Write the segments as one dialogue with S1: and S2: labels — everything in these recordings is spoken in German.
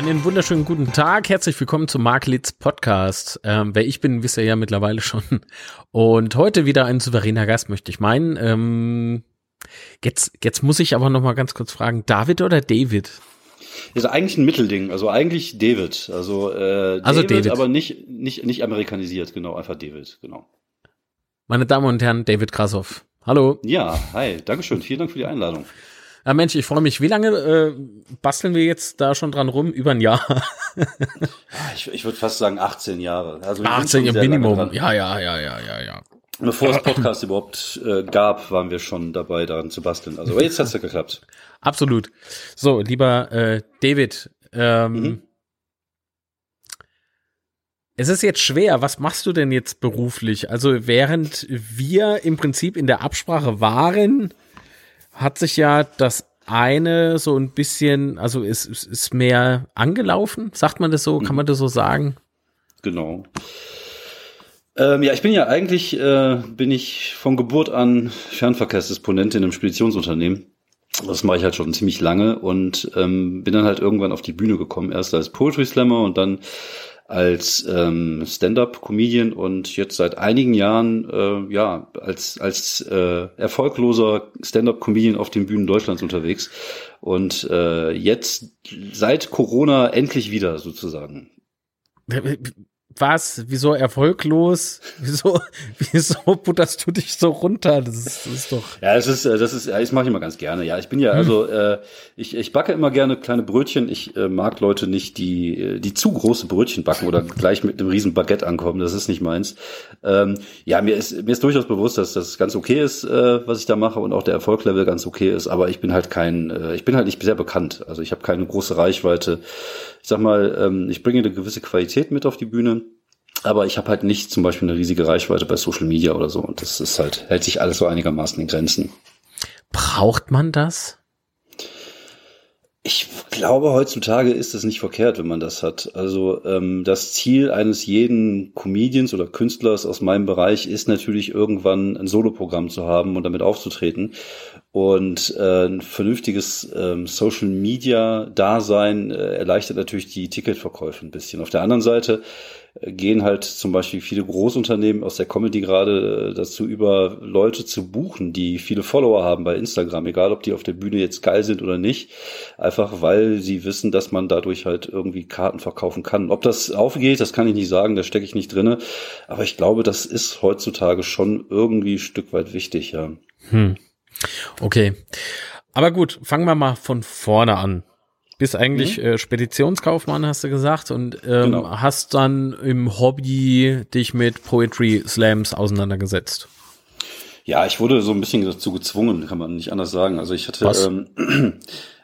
S1: Einen wunderschönen guten Tag, herzlich willkommen zum Mark Litz Podcast. Ähm, wer ich bin, wisst ihr ja mittlerweile schon. Und heute wieder ein souveräner Gast, möchte ich meinen. Ähm, jetzt, jetzt muss ich aber noch mal ganz kurz fragen, David oder David?
S2: Ist eigentlich ein Mittelding, also eigentlich David, also, äh,
S1: also David, David,
S2: aber nicht nicht nicht amerikanisiert, genau, einfach David, genau.
S1: Meine Damen und Herren, David Krasov. Hallo.
S2: Ja, hi, Dankeschön, vielen Dank für die Einladung.
S1: Ja, Mensch, ich freue mich. Wie lange äh, basteln wir jetzt da schon dran rum? Über ein Jahr.
S2: ich ich würde fast sagen 18 Jahre.
S1: Also 18 im Minimum. Ja, ja, ja, ja, ja, ja.
S2: Bevor es Podcast überhaupt äh, gab, waren wir schon dabei, daran zu basteln. Also, aber jetzt hat's ja geklappt.
S1: Absolut. So, lieber äh, David, ähm, mhm. es ist jetzt schwer. Was machst du denn jetzt beruflich? Also, während wir im Prinzip in der Absprache waren, hat sich ja das eine so ein bisschen, also ist, ist mehr angelaufen, sagt man das so, kann man das so sagen?
S2: Genau. Ähm, ja, ich bin ja eigentlich, äh, bin ich von Geburt an Fernverkehrsdisponent in einem Speditionsunternehmen. Das mache ich halt schon ziemlich lange und ähm, bin dann halt irgendwann auf die Bühne gekommen, erst als Poetry Slammer und dann als ähm, Stand-up-Comedian und jetzt seit einigen Jahren äh, ja als als äh, erfolgloser Stand-up-Comedian auf den Bühnen Deutschlands unterwegs. Und äh, jetzt seit Corona endlich wieder sozusagen
S1: was? Wieso erfolglos? Wieso, wieso butterst du dich so runter? Das ist, das ist doch.
S2: Ja, es ist, äh, das ist, das mache ich immer ganz gerne. Ja, ich bin ja, hm. also äh, ich, ich backe immer gerne kleine Brötchen. Ich äh, mag Leute nicht, die, äh, die zu große Brötchen backen oder gleich mit einem riesen Baguette ankommen. Das ist nicht meins. Ähm, ja, mir ist, mir ist durchaus bewusst, dass das ganz okay ist, äh, was ich da mache und auch der Erfolglevel ganz okay ist. Aber ich bin halt kein, äh, ich bin halt nicht sehr bekannt. Also ich habe keine große Reichweite. Ich sag mal, ähm, ich bringe eine gewisse Qualität mit auf die Bühne. Aber ich habe halt nicht zum Beispiel eine riesige Reichweite bei Social Media oder so. Und das ist halt, hält sich alles so einigermaßen in Grenzen.
S1: Braucht man das?
S2: Ich glaube, heutzutage ist es nicht verkehrt, wenn man das hat. Also ähm, das Ziel eines jeden Comedians oder Künstlers aus meinem Bereich ist natürlich irgendwann ein Soloprogramm zu haben und damit aufzutreten. Und äh, ein vernünftiges ähm, Social Media Dasein äh, erleichtert natürlich die Ticketverkäufe ein bisschen. Auf der anderen Seite gehen halt zum Beispiel viele Großunternehmen aus der Comedy gerade äh, dazu über, Leute zu buchen, die viele Follower haben bei Instagram, egal ob die auf der Bühne jetzt geil sind oder nicht, einfach weil sie wissen, dass man dadurch halt irgendwie Karten verkaufen kann. Ob das aufgeht, das kann ich nicht sagen, da stecke ich nicht drinne, aber ich glaube, das ist heutzutage schon irgendwie ein Stück weit wichtig, ja.
S1: Hm. Okay. Aber gut, fangen wir mal von vorne an. Bist eigentlich mhm. äh, Speditionskaufmann, hast du gesagt, und ähm, genau. hast dann im Hobby dich mit Poetry Slams auseinandergesetzt.
S2: Ja, ich wurde so ein bisschen dazu gezwungen, kann man nicht anders sagen. Also ich hatte, ähm,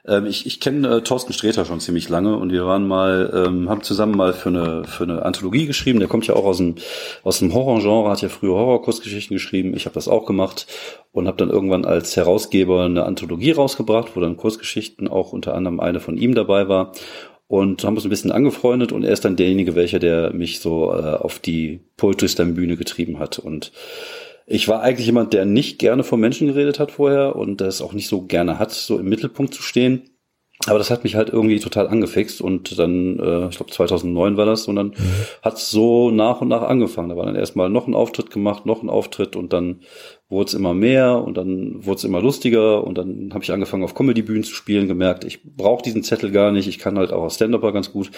S2: ähm, ich, ich kenne äh, Thorsten Sträter schon ziemlich lange und wir waren mal, ähm, haben zusammen mal für eine für eine Anthologie geschrieben. Der kommt ja auch aus dem aus dem Horrorgenre, hat ja früher Horrorkursgeschichten geschrieben. Ich habe das auch gemacht und habe dann irgendwann als Herausgeber eine Anthologie rausgebracht, wo dann Kursgeschichten auch unter anderem eine von ihm dabei war und haben uns ein bisschen angefreundet und er ist dann derjenige, welcher der mich so äh, auf die Poetry Slam Bühne getrieben hat und ich war eigentlich jemand, der nicht gerne von Menschen geredet hat vorher und das auch nicht so gerne hat, so im Mittelpunkt zu stehen. Aber das hat mich halt irgendwie total angefixt und dann, äh, ich glaube 2009 war das und dann mhm. hat es so nach und nach angefangen. Da war dann erstmal noch ein Auftritt gemacht, noch ein Auftritt und dann wurde es immer mehr und dann wurde es immer lustiger und dann habe ich angefangen auf Comedy-Bühnen zu spielen, gemerkt, ich brauche diesen Zettel gar nicht, ich kann halt auch als Stand-Upper ganz gut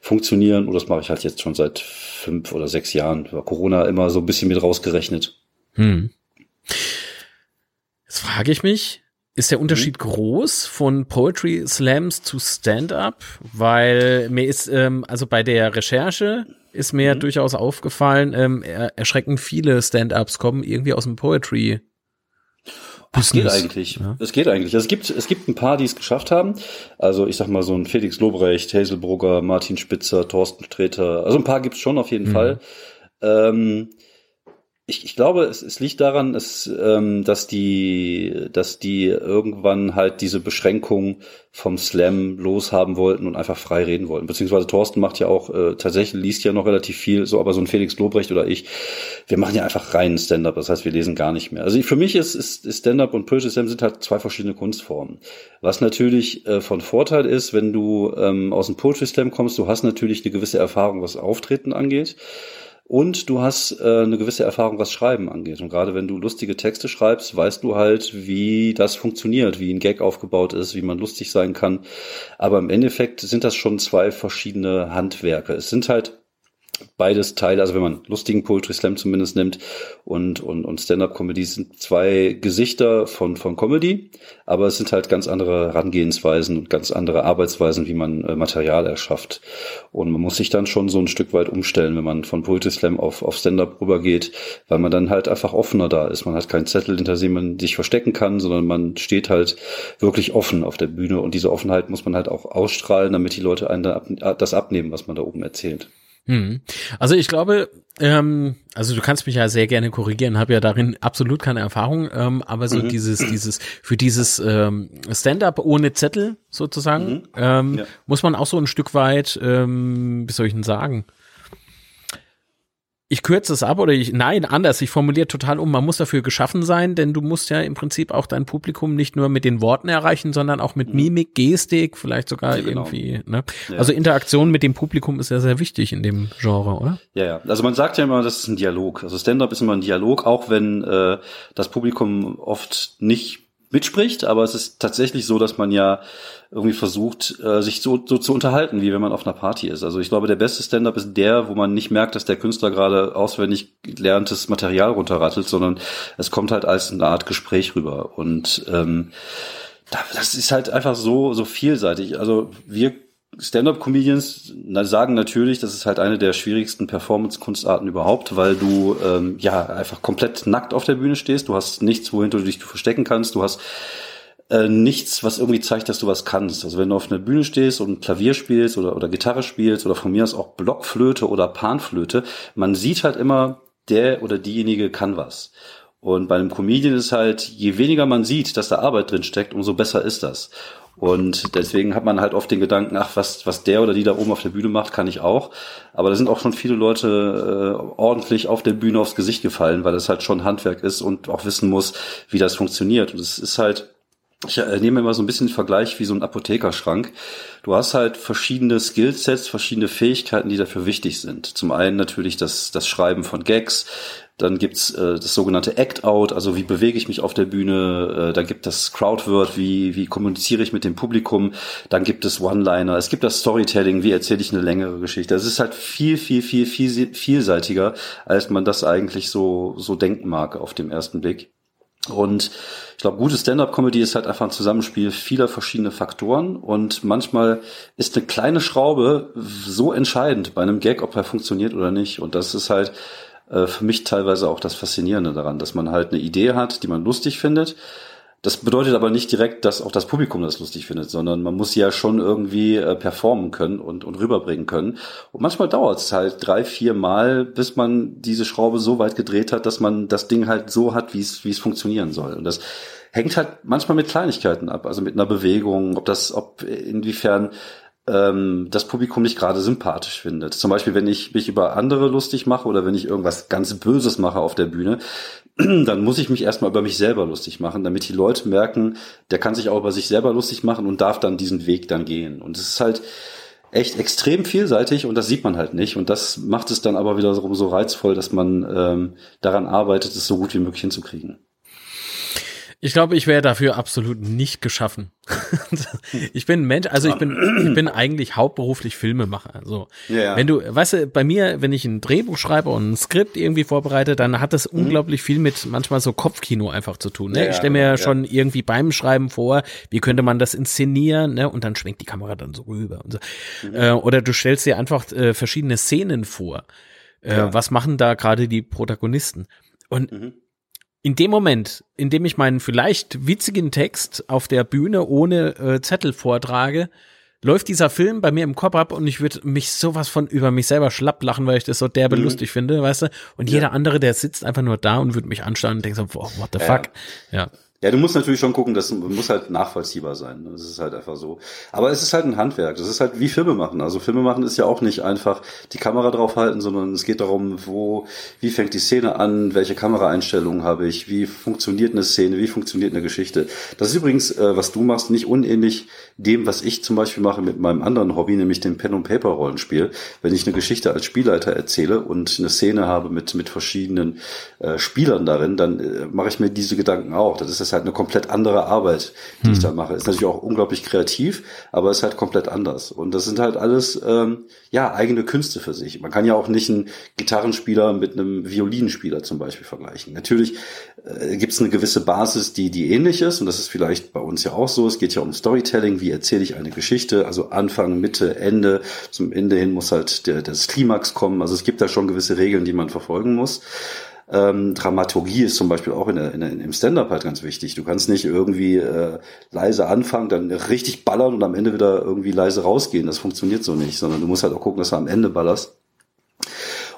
S2: funktionieren und das mache ich halt jetzt schon seit fünf oder sechs Jahren. War Corona immer so ein bisschen mit rausgerechnet. Hm.
S1: Jetzt frage ich mich, ist der Unterschied mhm. groß von Poetry Slams zu Stand-up? Weil mir ist, ähm, also bei der Recherche ist mir mhm. durchaus aufgefallen, ähm, erschreckend viele Stand-ups kommen irgendwie aus dem Poetry.
S2: Das geht eigentlich. Ja. Das geht eigentlich. Es gibt, es gibt ein paar, die es geschafft haben. Also ich sag mal so ein Felix Lobrecht, Hazelbrugger, Martin Spitzer, Thorsten Streter. Also ein paar gibt's schon auf jeden mhm. Fall. Ähm, ich, ich glaube, es, es liegt daran, dass, ähm, dass die, dass die irgendwann halt diese Beschränkung vom Slam loshaben wollten und einfach frei reden wollten. Beziehungsweise Thorsten macht ja auch äh, tatsächlich liest ja noch relativ viel, so aber so ein Felix Lobrecht oder ich, wir machen ja einfach reinen Stand-up. Das heißt, wir lesen gar nicht mehr. Also für mich ist, ist, ist Stand-up und Poetry Slam sind halt zwei verschiedene Kunstformen. Was natürlich äh, von Vorteil ist, wenn du ähm, aus dem Poetry Slam kommst, du hast natürlich eine gewisse Erfahrung, was Auftreten angeht. Und du hast äh, eine gewisse Erfahrung, was Schreiben angeht. Und gerade wenn du lustige Texte schreibst, weißt du halt, wie das funktioniert, wie ein Gag aufgebaut ist, wie man lustig sein kann. Aber im Endeffekt sind das schon zwei verschiedene Handwerke. Es sind halt beides Teile, also wenn man lustigen Poetry Slam zumindest nimmt und, und, und Stand-Up-Comedy sind zwei Gesichter von, von Comedy, aber es sind halt ganz andere Herangehensweisen und ganz andere Arbeitsweisen, wie man äh, Material erschafft. Und man muss sich dann schon so ein Stück weit umstellen, wenn man von Poetry Slam auf, auf Stand-Up rübergeht, weil man dann halt einfach offener da ist. Man hat keinen Zettel, hinter dem man sich verstecken kann, sondern man steht halt wirklich offen auf der Bühne und diese Offenheit muss man halt auch ausstrahlen, damit die Leute einen das abnehmen, was man da oben erzählt.
S1: Hm. Also ich glaube, ähm, also du kannst mich ja sehr gerne korrigieren, habe ja darin absolut keine Erfahrung, ähm, aber so mhm. dieses, dieses, für dieses ähm, Stand-up ohne Zettel sozusagen, mhm. ähm, ja. muss man auch so ein Stück weit, ähm, wie soll ich denn sagen, ich kürze es ab oder ich, nein, anders, ich formuliere total um, man muss dafür geschaffen sein, denn du musst ja im Prinzip auch dein Publikum nicht nur mit den Worten erreichen, sondern auch mit mhm. Mimik, Gestik, vielleicht sogar ja, genau. irgendwie, ne? Ja. Also Interaktion mit dem Publikum ist ja sehr wichtig in dem Genre, oder?
S2: Ja, ja. Also man sagt ja immer, das ist ein Dialog. Also Stand-up ist immer ein Dialog, auch wenn äh, das Publikum oft nicht mitspricht, aber es ist tatsächlich so, dass man ja irgendwie versucht, äh, sich so, so zu unterhalten, wie wenn man auf einer Party ist. Also ich glaube, der beste Stand-up ist der, wo man nicht merkt, dass der Künstler gerade auswendig lerntes Material runterrattelt, sondern es kommt halt als eine Art Gespräch rüber. Und ähm, das ist halt einfach so, so vielseitig. Also wir Stand-up-Comedians sagen natürlich, das ist halt eine der schwierigsten Performance-Kunstarten überhaupt, weil du ähm, ja einfach komplett nackt auf der Bühne stehst. Du hast nichts, wohin du dich verstecken kannst. Du hast äh, nichts, was irgendwie zeigt, dass du was kannst. Also wenn du auf einer Bühne stehst und Klavier spielst oder, oder Gitarre spielst oder von mir aus auch Blockflöte oder Panflöte, man sieht halt immer, der oder diejenige kann was. Und bei einem Comedian ist halt, je weniger man sieht, dass da Arbeit drin steckt, umso besser ist das. Und deswegen hat man halt oft den Gedanken, ach, was, was der oder die da oben auf der Bühne macht, kann ich auch. Aber da sind auch schon viele Leute äh, ordentlich auf der Bühne aufs Gesicht gefallen, weil es halt schon Handwerk ist und auch wissen muss, wie das funktioniert. Und es ist halt, ich äh, nehme immer so ein bisschen den Vergleich wie so ein Apothekerschrank. Du hast halt verschiedene Skillsets, verschiedene Fähigkeiten, die dafür wichtig sind. Zum einen natürlich das, das Schreiben von Gags, dann gibt's äh, das sogenannte Act-Out, also wie bewege ich mich auf der Bühne. Äh, da gibt es Crowdword, wie, wie kommuniziere ich mit dem Publikum. Dann gibt es One-Liner. Es gibt das Storytelling, wie erzähle ich eine längere Geschichte. Das ist halt viel, viel, viel, viel vielseitiger, als man das eigentlich so, so denken mag auf dem ersten Blick. Und ich glaube, gute Stand-up-Comedy ist halt einfach ein Zusammenspiel vieler verschiedener Faktoren und manchmal ist eine kleine Schraube so entscheidend bei einem Gag, ob er funktioniert oder nicht. Und das ist halt äh, für mich teilweise auch das Faszinierende daran, dass man halt eine Idee hat, die man lustig findet. Das bedeutet aber nicht direkt, dass auch das Publikum das lustig findet, sondern man muss ja schon irgendwie äh, performen können und, und rüberbringen können. Und manchmal dauert es halt drei, vier Mal, bis man diese Schraube so weit gedreht hat, dass man das Ding halt so hat, wie es wie es funktionieren soll. Und das hängt halt manchmal mit Kleinigkeiten ab, also mit einer Bewegung, ob das, ob inwiefern ähm, das Publikum nicht gerade sympathisch findet. Zum Beispiel, wenn ich mich über andere lustig mache oder wenn ich irgendwas ganz Böses mache auf der Bühne, dann muss ich mich erstmal über mich selber lustig machen, damit die Leute merken, der kann sich auch über sich selber lustig machen und darf dann diesen Weg dann gehen. Und es ist halt echt extrem vielseitig und das sieht man halt nicht. Und das macht es dann aber wiederum so reizvoll, dass man ähm, daran arbeitet, es so gut wie möglich hinzukriegen.
S1: Ich glaube, ich wäre dafür absolut nicht geschaffen. ich bin Mensch, also ich bin, ich bin eigentlich hauptberuflich Filmemacher. So, ja. wenn du, weißt du, bei mir, wenn ich ein Drehbuch schreibe und ein Skript irgendwie vorbereite, dann hat das mhm. unglaublich viel mit manchmal so Kopfkino einfach zu tun. Ne? Ja, ich stelle mir ja, schon irgendwie beim Schreiben vor, wie könnte man das inszenieren, ne? Und dann schwenkt die Kamera dann so rüber und so. Mhm. Äh, oder du stellst dir einfach äh, verschiedene Szenen vor. Äh, was machen da gerade die Protagonisten? Und mhm in dem Moment, in dem ich meinen vielleicht witzigen Text auf der Bühne ohne äh, Zettel vortrage, läuft dieser Film bei mir im Kopf ab und ich würde mich sowas von über mich selber schlapp lachen, weil ich das so derbe mhm. lustig finde, weißt du? Und jeder andere, der sitzt einfach nur da und würde mich anschauen und denkt so, what the fuck? ja.
S2: Ja, du musst natürlich schon gucken, das muss halt nachvollziehbar sein. Das ist halt einfach so. Aber es ist halt ein Handwerk. Das ist halt wie Filme machen. Also Filme machen ist ja auch nicht einfach die Kamera draufhalten, sondern es geht darum, wo, wie fängt die Szene an, welche Kameraeinstellungen habe ich, wie funktioniert eine Szene, wie funktioniert eine Geschichte. Das ist übrigens, äh, was du machst, nicht unähnlich dem, was ich zum Beispiel mache mit meinem anderen Hobby, nämlich dem Pen und Paper Rollenspiel. Wenn ich eine Geschichte als Spielleiter erzähle und eine Szene habe mit mit verschiedenen äh, Spielern darin, dann äh, mache ich mir diese Gedanken auch. Das ist ist halt eine komplett andere Arbeit, die hm. ich da mache. Ist natürlich auch unglaublich kreativ, aber ist halt komplett anders. Und das sind halt alles ähm, ja eigene Künste für sich. Man kann ja auch nicht einen Gitarrenspieler mit einem Violinspieler zum Beispiel vergleichen. Natürlich äh, gibt es eine gewisse Basis, die die ähnlich ist, und das ist vielleicht bei uns ja auch so. Es geht ja um Storytelling. Wie erzähle ich eine Geschichte? Also Anfang, Mitte, Ende. Zum Ende hin muss halt der, das Klimax kommen. Also es gibt da schon gewisse Regeln, die man verfolgen muss. Ähm, Dramaturgie ist zum Beispiel auch in der, in der, im Stand-up halt ganz wichtig. Du kannst nicht irgendwie äh, leise anfangen, dann richtig ballern und am Ende wieder irgendwie leise rausgehen. Das funktioniert so nicht, sondern du musst halt auch gucken, dass du am Ende ballerst.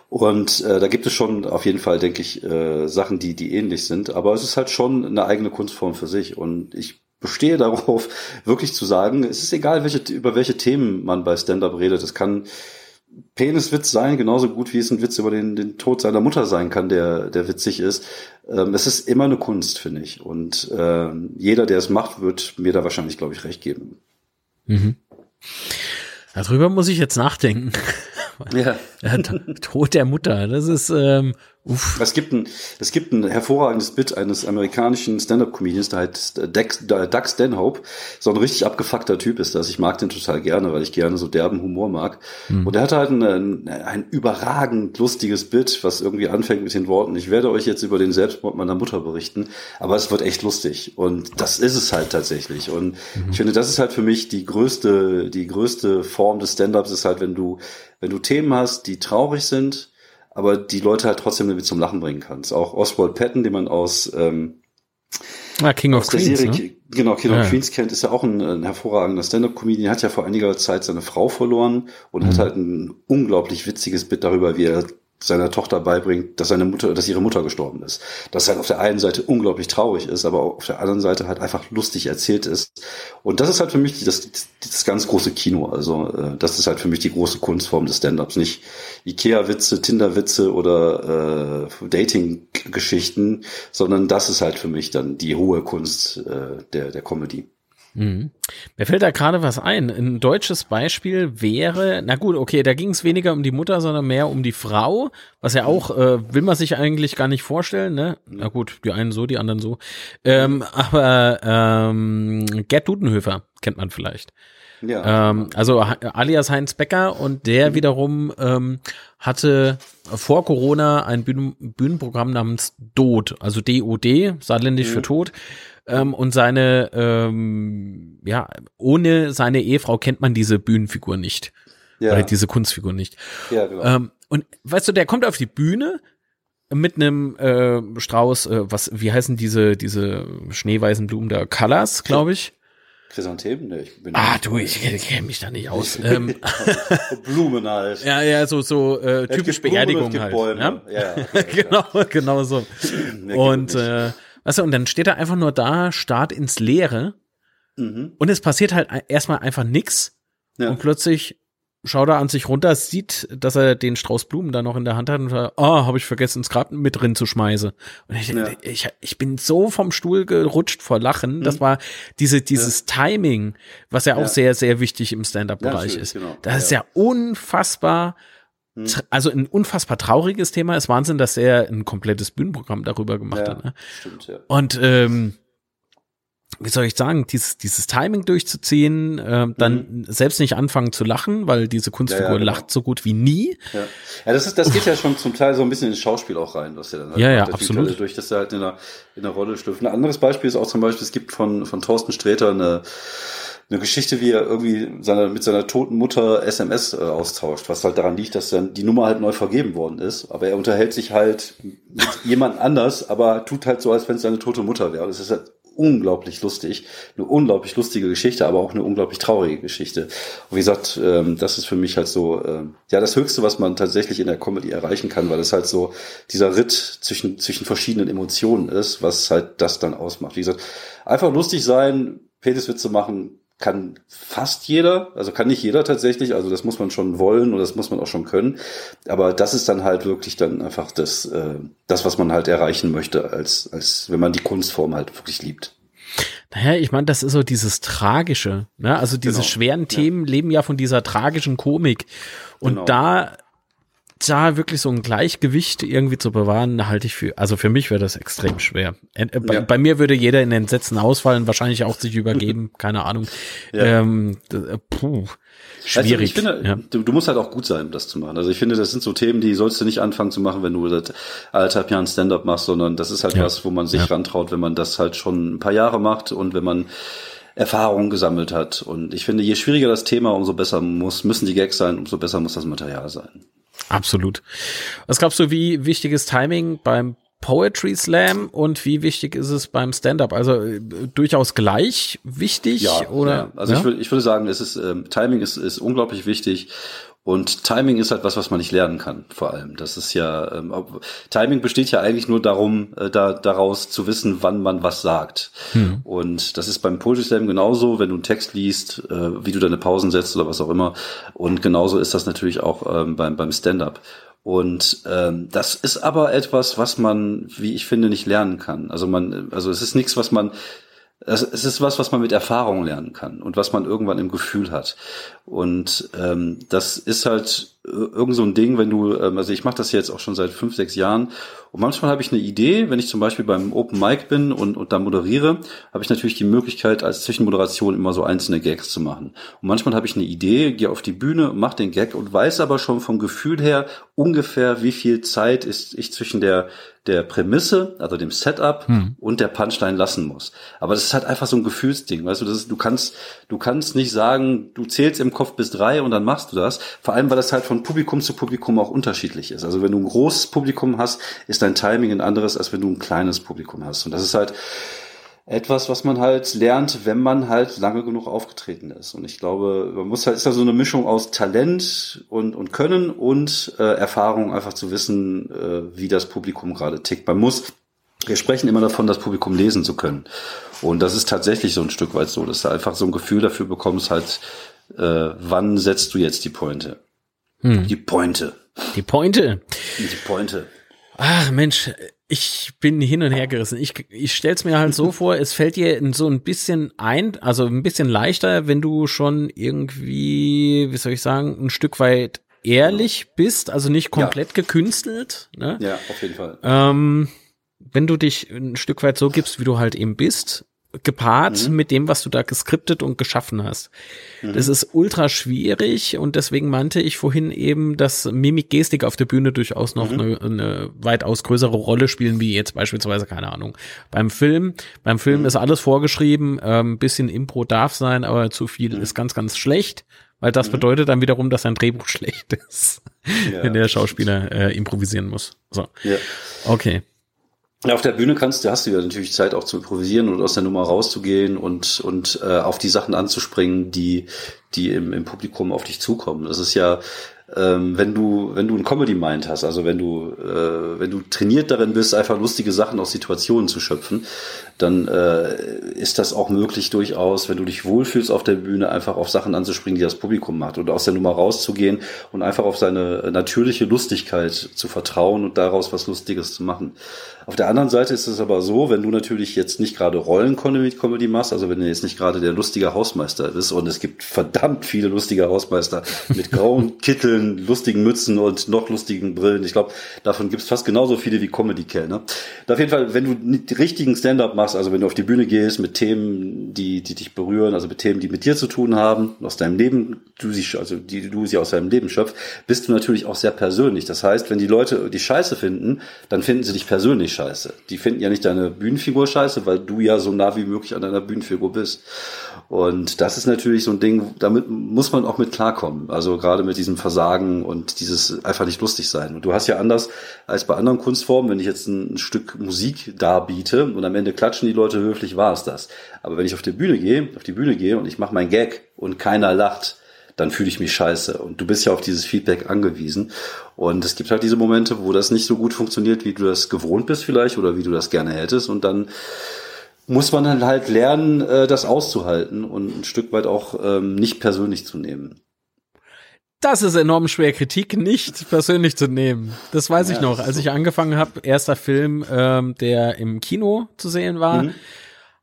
S2: Und äh, da gibt es schon auf jeden Fall, denke ich, äh, Sachen, die, die ähnlich sind. Aber es ist halt schon eine eigene Kunstform für sich. Und ich bestehe darauf, wirklich zu sagen, es ist egal, welche, über welche Themen man bei Stand-up redet. Es kann Peniswitz sein, genauso gut wie es ein Witz über den, den Tod seiner Mutter sein kann, der, der witzig ist. Ähm, es ist immer eine Kunst, finde ich. Und äh, jeder, der es macht, wird mir da wahrscheinlich, glaube ich, recht geben.
S1: Mhm. Darüber muss ich jetzt nachdenken. Ja. Tod der Mutter, das ist ähm,
S2: Uff. Es gibt ein, es gibt ein hervorragendes Bit eines amerikanischen Stand-up-Comedians, der heißt Dex, Doug Stanhope. So ein richtig abgefuckter Typ ist das. Ich mag den total gerne, weil ich gerne so derben Humor mag. Mhm. Und er hatte halt ein, ein überragend lustiges Bit, was irgendwie anfängt mit den Worten, ich werde euch jetzt über den Selbstmord meiner Mutter berichten, aber es wird echt lustig. Und das ist es halt tatsächlich. Und mhm. ich finde, das ist halt für mich die größte, die größte Form des Stand-ups ist halt, wenn du, wenn du Themen hast, die traurig sind, aber die Leute halt trotzdem irgendwie zum Lachen bringen kannst. Auch Oswald Patton, den man aus ähm,
S1: Ah, King of Queens. Serie,
S2: ne? Genau, King ja. of Queens kennt, ist ja auch ein, ein hervorragender Stand-Up-Comedian, hat ja vor einiger Zeit seine Frau verloren und mhm. hat halt ein unglaublich witziges Bit darüber, wie er seiner Tochter beibringt, dass seine Mutter, dass ihre Mutter gestorben ist. Das halt auf der einen Seite unglaublich traurig ist, aber auf der anderen Seite halt einfach lustig erzählt ist. Und das ist halt für mich das, das ganz große Kino. Also äh, das ist halt für mich die große Kunstform des Stand-ups. Nicht Ikea-Witze, Tinder-Witze oder äh, Dating-Geschichten, sondern das ist halt für mich dann die hohe Kunst äh, der, der Comedy.
S1: Mhm. Mir fällt da gerade was ein. Ein deutsches Beispiel wäre, na gut, okay, da ging es weniger um die Mutter, sondern mehr um die Frau, was ja auch, äh, will man sich eigentlich gar nicht vorstellen, ne? Na gut, die einen so, die anderen so. Ähm, aber ähm, Gerd Dudenhöfer kennt man vielleicht. Ja. Ähm, also alias Heinz Becker und der mhm. wiederum ähm, hatte vor Corona ein Bühnen Bühnenprogramm namens DOD, also D-O-D, saarländisch mhm. für Tod. Ähm, und seine, ähm, ja, ohne seine Ehefrau kennt man diese Bühnenfigur nicht. Ja. Oder diese Kunstfigur nicht. Ja, genau. Ähm, und weißt du, der kommt auf die Bühne mit einem äh, Strauß, äh, was, wie heißen diese, diese schneeweißen Blumen da? Colors, glaube ich.
S2: Chrysanthemen? Ne, ich
S1: bin ah, du, ich, kenne mich da nicht aus. ähm,
S2: Blumen halt.
S1: Ja, ja, so, so äh, typisch Beerdigung halt. Bäume. Ja, ja, ja genau, genau so. und äh, Weißt du, und dann steht er einfach nur da, Start ins Leere. Mhm. Und es passiert halt erstmal einfach nix. Ja. Und plötzlich schaut er an sich runter, sieht, dass er den Strauß Blumen da noch in der Hand hat und sagt, oh, habe ich vergessen, ins Grab mit drin zu schmeißen. Und ich, ja. ich, ich bin so vom Stuhl gerutscht vor Lachen. Mhm. Das war diese, dieses ja. Timing, was ja auch ja. sehr, sehr wichtig im Stand-up-Bereich ist. Genau. Das ist ja unfassbar hm. also ein unfassbar trauriges Thema. Es ist Wahnsinn, dass er ein komplettes Bühnenprogramm darüber gemacht hat. Ne? Stimmt, ja. Und ähm, wie soll ich sagen, dieses, dieses Timing durchzuziehen, äh, dann mhm. selbst nicht anfangen zu lachen, weil diese Kunstfigur ja, ja, genau. lacht so gut wie nie.
S2: Ja, ja das, ist, das geht ja schon zum Teil so ein bisschen ins Schauspiel auch rein, was er dann halt
S1: Ja, ja, absolut.
S2: Halt durch, dass er halt in einer, in einer Rolle schlüpft. Ein anderes Beispiel ist auch zum Beispiel, es gibt von, von Thorsten Sträter eine, eine Geschichte, wie er irgendwie seine, mit seiner toten Mutter SMS äh, austauscht, was halt daran liegt, dass dann die Nummer halt neu vergeben worden ist. Aber er unterhält sich halt mit jemand anders, aber tut halt so, als wenn es seine tote Mutter wäre. Das ist halt unglaublich lustig, eine unglaublich lustige Geschichte, aber auch eine unglaublich traurige Geschichte. Und wie gesagt, ähm, das ist für mich halt so, äh, ja, das Höchste, was man tatsächlich in der Comedy erreichen kann, weil es halt so dieser Ritt zwischen, zwischen verschiedenen Emotionen ist, was halt das dann ausmacht. Wie gesagt, einfach lustig sein, Peniswitze machen, kann fast jeder, also kann nicht jeder tatsächlich, also das muss man schon wollen und das muss man auch schon können. Aber das ist dann halt wirklich dann einfach das, äh, das was man halt erreichen möchte, als, als wenn man die Kunstform halt wirklich liebt.
S1: Naja, ich meine, das ist so dieses Tragische. Ne? Also diese genau. schweren Themen ja. leben ja von dieser tragischen Komik. Und genau. da da wirklich so ein Gleichgewicht irgendwie zu bewahren, halte ich für, also für mich wäre das extrem schwer. Äh, bei, ja. bei, mir würde jeder in den Sätzen ausfallen, wahrscheinlich auch sich übergeben, keine Ahnung. Ja. Ähm, äh, puh, schwierig. Also
S2: ich finde, ja. du, du, musst halt auch gut sein, um das zu machen. Also ich finde, das sind so Themen, die sollst du nicht anfangen zu machen, wenn du seit anderthalb Jahren Stand-up machst, sondern das ist halt was, wo man sich rantraut, wenn man das halt schon ein paar Jahre macht und wenn man Erfahrungen gesammelt hat. Und ich finde, je schwieriger das Thema, umso besser muss, müssen die Gags sein, umso besser muss das Material sein.
S1: Absolut. Was glaubst du, wie wichtig ist Timing beim Poetry Slam und wie wichtig ist es beim Stand-up? Also äh, durchaus gleich wichtig ja, oder? Ja.
S2: Also ja? Ich, würde, ich würde sagen, es ist ähm, Timing ist, ist unglaublich wichtig und Timing ist halt was, was man nicht lernen kann, vor allem. Das ist ja, ähm, Timing besteht ja eigentlich nur darum, äh, da, daraus zu wissen, wann man was sagt. Hm. Und das ist beim Poetry Slam genauso, wenn du einen Text liest, äh, wie du deine Pausen setzt oder was auch immer. Und genauso ist das natürlich auch ähm, beim, beim Stand-up. Und ähm, das ist aber etwas, was man, wie ich finde, nicht lernen kann. Also man, also es ist nichts, was man es ist was, was man mit Erfahrung lernen kann und was man irgendwann im Gefühl hat. Und ähm, das ist halt irgend so ein Ding, wenn du, ähm, also ich mache das jetzt auch schon seit fünf, sechs Jahren und manchmal habe ich eine Idee, wenn ich zum Beispiel beim Open Mic bin und, und da moderiere, habe ich natürlich die Möglichkeit, als Zwischenmoderation immer so einzelne Gags zu machen. Und manchmal habe ich eine Idee, gehe auf die Bühne, mache den Gag und weiß aber schon vom Gefühl her ungefähr, wie viel Zeit ist ich zwischen der der Prämisse, also dem Setup hm. und der Punchline lassen muss. Aber das ist halt einfach so ein Gefühlsding, weißt du, das ist, du kannst, du kannst nicht sagen, du zählst im Kopf bis drei und dann machst du das. Vor allem, weil das halt von Publikum zu Publikum auch unterschiedlich ist. Also wenn du ein großes Publikum hast, ist dein Timing ein anderes, als wenn du ein kleines Publikum hast. Und das ist halt etwas, was man halt lernt, wenn man halt lange genug aufgetreten ist. Und ich glaube, man muss halt, ist da so eine Mischung aus Talent und, und Können und äh, Erfahrung, einfach zu wissen, äh, wie das Publikum gerade tickt. Man muss, wir sprechen immer davon, das Publikum lesen zu können. Und das ist tatsächlich so ein Stück weit so, dass du einfach so ein Gefühl dafür bekommst, halt, äh, wann setzt du jetzt die Pointe? Hm. Die Pointe.
S1: Die Pointe.
S2: Die Pointe.
S1: Ach Mensch, ich bin hin und her gerissen. Ich, ich stell's mir halt so vor, es fällt dir so ein bisschen ein, also ein bisschen leichter, wenn du schon irgendwie, wie soll ich sagen, ein Stück weit ehrlich bist, also nicht komplett ja. gekünstelt. Ne?
S2: Ja, auf jeden Fall.
S1: Ähm, wenn du dich ein Stück weit so gibst, wie du halt eben bist, gepaart mhm. mit dem, was du da geskriptet und geschaffen hast. Mhm. Das ist ultra schwierig und deswegen meinte ich vorhin eben, dass Mimik-Gestik auf der Bühne durchaus noch mhm. eine, eine, weitaus größere Rolle spielen, wie jetzt beispielsweise, keine Ahnung, beim Film. Beim Film mhm. ist alles vorgeschrieben, ähm, bisschen Impro darf sein, aber zu viel mhm. ist ganz, ganz schlecht. Weil das mhm. bedeutet dann wiederum, dass ein Drehbuch schlecht ist, ja. wenn der Schauspieler äh, improvisieren muss. So. Ja. Okay.
S2: Ja, auf der Bühne kannst du, hast du ja natürlich Zeit auch zu improvisieren und aus der Nummer rauszugehen und, und äh, auf die Sachen anzuspringen, die, die im, im Publikum auf dich zukommen. Das ist ja, ähm, wenn du, wenn du ein Comedy-Mind hast, also wenn du, äh, wenn du trainiert darin bist, einfach lustige Sachen aus Situationen zu schöpfen, dann äh, ist das auch möglich durchaus, wenn du dich wohlfühlst auf der Bühne, einfach auf Sachen anzuspringen, die das Publikum macht und aus der Nummer rauszugehen und einfach auf seine natürliche Lustigkeit zu vertrauen und daraus was Lustiges zu machen. Auf der anderen Seite ist es aber so, wenn du natürlich jetzt nicht gerade Rollen-Comedy machst, also wenn du jetzt nicht gerade der lustige Hausmeister bist und es gibt verdammt viele lustige Hausmeister mit grauen Kitteln, lustigen Mützen und noch lustigen Brillen. Ich glaube, davon gibt es fast genauso viele wie Comedy-Kellner. Auf jeden Fall, wenn du die richtigen Stand-up machst, also wenn du auf die Bühne gehst mit Themen, die, die dich berühren, also mit Themen, die mit dir zu tun haben, aus deinem Leben, du sie, also die du sie aus deinem Leben schöpfst, bist du natürlich auch sehr persönlich. Das heißt, wenn die Leute die Scheiße finden, dann finden sie dich persönlich scheiße. Die finden ja nicht deine Bühnenfigur scheiße, weil du ja so nah wie möglich an deiner Bühnenfigur bist. Und das ist natürlich so ein Ding, damit muss man auch mit klarkommen. Also gerade mit diesem Versagen und dieses einfach nicht lustig sein. Und du hast ja anders als bei anderen Kunstformen, wenn ich jetzt ein, Stück Musik darbiete und am Ende klatschen die Leute höflich, war es das. Aber wenn ich auf die Bühne gehe, auf die Bühne gehe und ich mache mein Gag und keiner lacht, dann fühle ich mich scheiße. Und du bist ja auf dieses Feedback angewiesen. Und es gibt halt diese Momente, wo das nicht so gut funktioniert, wie du das gewohnt bist vielleicht oder wie du das gerne hättest. Und dann muss man dann halt lernen, äh, das auszuhalten und ein Stück weit auch ähm, nicht persönlich zu nehmen.
S1: Das ist enorm schwer, Kritik nicht persönlich zu nehmen. Das weiß ja, ich noch, als ich angefangen habe, erster Film, ähm, der im Kino zu sehen war. Mhm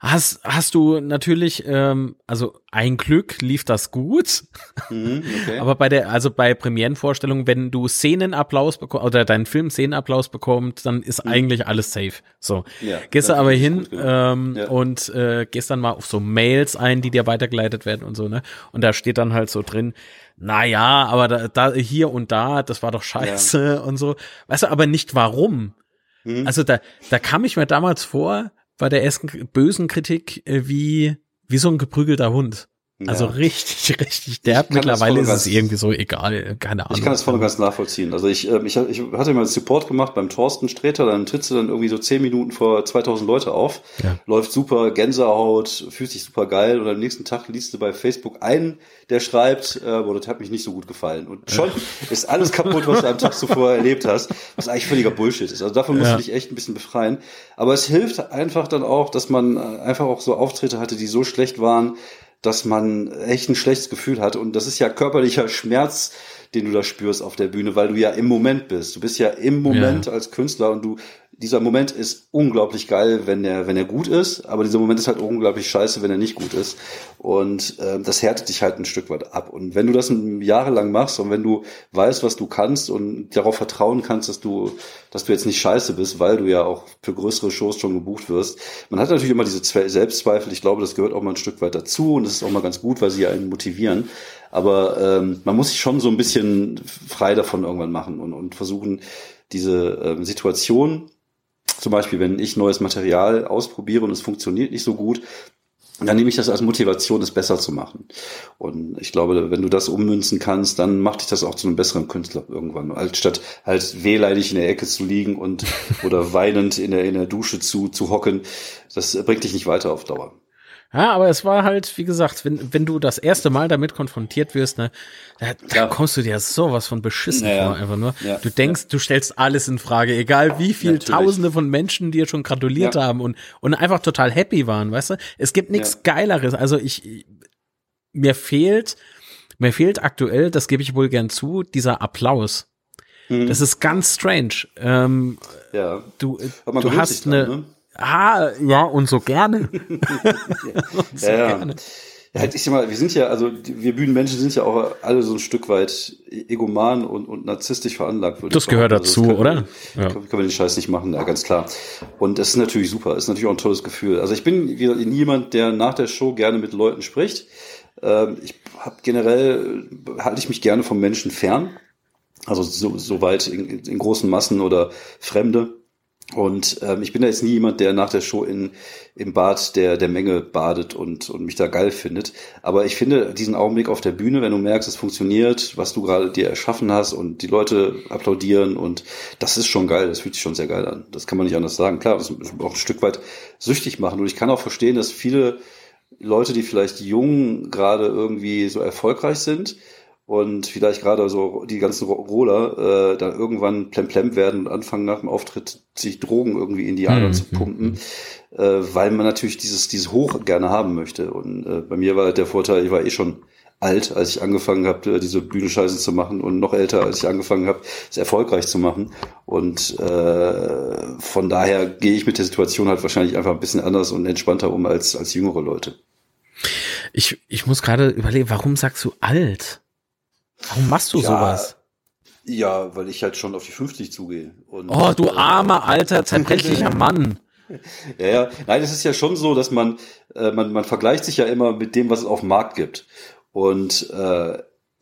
S1: hast, hast du natürlich, ähm, also ein Glück lief das gut. Mhm, okay. Aber bei der, also bei Premierenvorstellungen, wenn du Szenenapplaus bekommst oder dein Film Szenenapplaus bekommt, dann ist mhm. eigentlich alles safe. So. Ja, gehst du aber hin ähm, ja. und äh, gehst dann mal auf so Mails ein, die dir weitergeleitet werden und so, ne? Und da steht dann halt so drin, na ja, aber da, da hier und da, das war doch scheiße ja. und so. Weißt du, aber nicht warum. Mhm. Also da, da kam ich mir damals vor, bei der ersten bösen Kritik äh, wie, wie so ein geprügelter Hund. Also ja. richtig, richtig derb. Mittlerweile ist es irgendwie so egal, keine Ahnung.
S2: Ich kann das voll und ganz nachvollziehen. Also ich, äh, ich, ich hatte mal Support gemacht beim Thorsten Sträter, dann trittst du dann irgendwie so zehn Minuten vor 2000 Leute auf, ja. läuft super, Gänsehaut, fühlt sich super geil und am nächsten Tag liest du bei Facebook einen, der schreibt, äh, boah, das hat mich nicht so gut gefallen. Und schon ist alles kaputt, was du am Tag zuvor erlebt hast, was eigentlich völliger Bullshit ist. Also davon musst ja. du dich echt ein bisschen befreien. Aber es hilft einfach dann auch, dass man einfach auch so Auftritte hatte, die so schlecht waren, dass man echt ein schlechtes Gefühl hat. Und das ist ja körperlicher Schmerz, den du da spürst auf der Bühne, weil du ja im Moment bist. Du bist ja im Moment ja. als Künstler und du dieser Moment ist unglaublich geil, wenn er, wenn er gut ist, aber dieser Moment ist halt unglaublich scheiße, wenn er nicht gut ist. Und äh, das härtet dich halt ein Stück weit ab. Und wenn du das jahrelang machst und wenn du weißt, was du kannst und darauf vertrauen kannst, dass du, dass du jetzt nicht scheiße bist, weil du ja auch für größere Shows schon gebucht wirst. Man hat natürlich immer diese Selbstzweifel. Ich glaube, das gehört auch mal ein Stück weit dazu und das ist auch mal ganz gut, weil sie ja einen motivieren. Aber ähm, man muss sich schon so ein bisschen frei davon irgendwann machen und, und versuchen, diese ähm, Situation zum Beispiel, wenn ich neues Material ausprobiere und es funktioniert nicht so gut, dann nehme ich das als Motivation, es besser zu machen. Und ich glaube, wenn du das ummünzen kannst, dann macht dich das auch zu einem besseren Künstler irgendwann. Als statt halt wehleidig in der Ecke zu liegen und oder weinend in der, in der Dusche zu, zu hocken, das bringt dich nicht weiter auf Dauer.
S1: Ja, aber es war halt, wie gesagt, wenn, wenn du das erste Mal damit konfrontiert wirst, ne, da, da ja. kommst du dir sowas von beschissen naja. vor, einfach nur. Ja. Du denkst, ja. du stellst alles in Frage, egal wie viel Natürlich. Tausende von Menschen dir schon gratuliert haben und, und einfach total happy waren, weißt du? Es gibt nichts Geileres. Also ich, mir fehlt, mir fehlt aktuell, das gebe ich wohl gern zu, dieser Applaus. Mhm. Das ist ganz strange. Ähm, ja. Du, du hast eine, ne? Ah, ja, und so gerne.
S2: so ja, gerne. Ja, halt, ich sag mal, wir sind ja, also wir Bühnenmenschen sind ja auch alle so ein Stück weit egoman und, und narzisstisch veranlagt.
S1: Das gehört also dazu, können, oder?
S2: Ja. Kann, kann man den Scheiß nicht machen, ja, ganz klar. Und es ist natürlich super, es ist natürlich auch ein tolles Gefühl. Also ich bin wieder niemand, der nach der Show gerne mit Leuten spricht. Ähm, ich habe generell, halte ich mich gerne vom Menschen fern. Also so, so weit in, in großen Massen oder Fremde. Und ähm, ich bin da jetzt nie jemand, der nach der Show in, im Bad der, der Menge badet und, und mich da geil findet. Aber ich finde diesen Augenblick auf der Bühne, wenn du merkst, es funktioniert, was du gerade dir erschaffen hast und die Leute applaudieren und das ist schon geil, das fühlt sich schon sehr geil an. Das kann man nicht anders sagen. Klar, das ist auch ein Stück weit süchtig machen. Und ich kann auch verstehen, dass viele Leute, die vielleicht jung gerade irgendwie so erfolgreich sind, und vielleicht gerade so die ganzen Roller äh, dann irgendwann plemplem werden und anfangen nach dem Auftritt sich Drogen irgendwie in die Adern mhm. zu pumpen, äh, weil man natürlich dieses dieses Hoch gerne haben möchte. Und äh, bei mir war halt der Vorteil, ich war eh schon alt, als ich angefangen habe, äh, diese Bühnenscheiße zu machen und noch älter, als ich angefangen habe, es erfolgreich zu machen. Und äh, von daher gehe ich mit der Situation halt wahrscheinlich einfach ein bisschen anders und entspannter um als als jüngere Leute.
S1: Ich ich muss gerade überlegen, warum sagst du alt? Warum machst du ja, sowas?
S2: Ja, weil ich halt schon auf die 50 zugehe.
S1: Und, oh, du äh, armer, alter, zerbrechlicher Mann.
S2: Ja, ja. Nein, es ist ja schon so, dass man, äh, man, man vergleicht sich ja immer mit dem, was es auf dem Markt gibt. Und äh,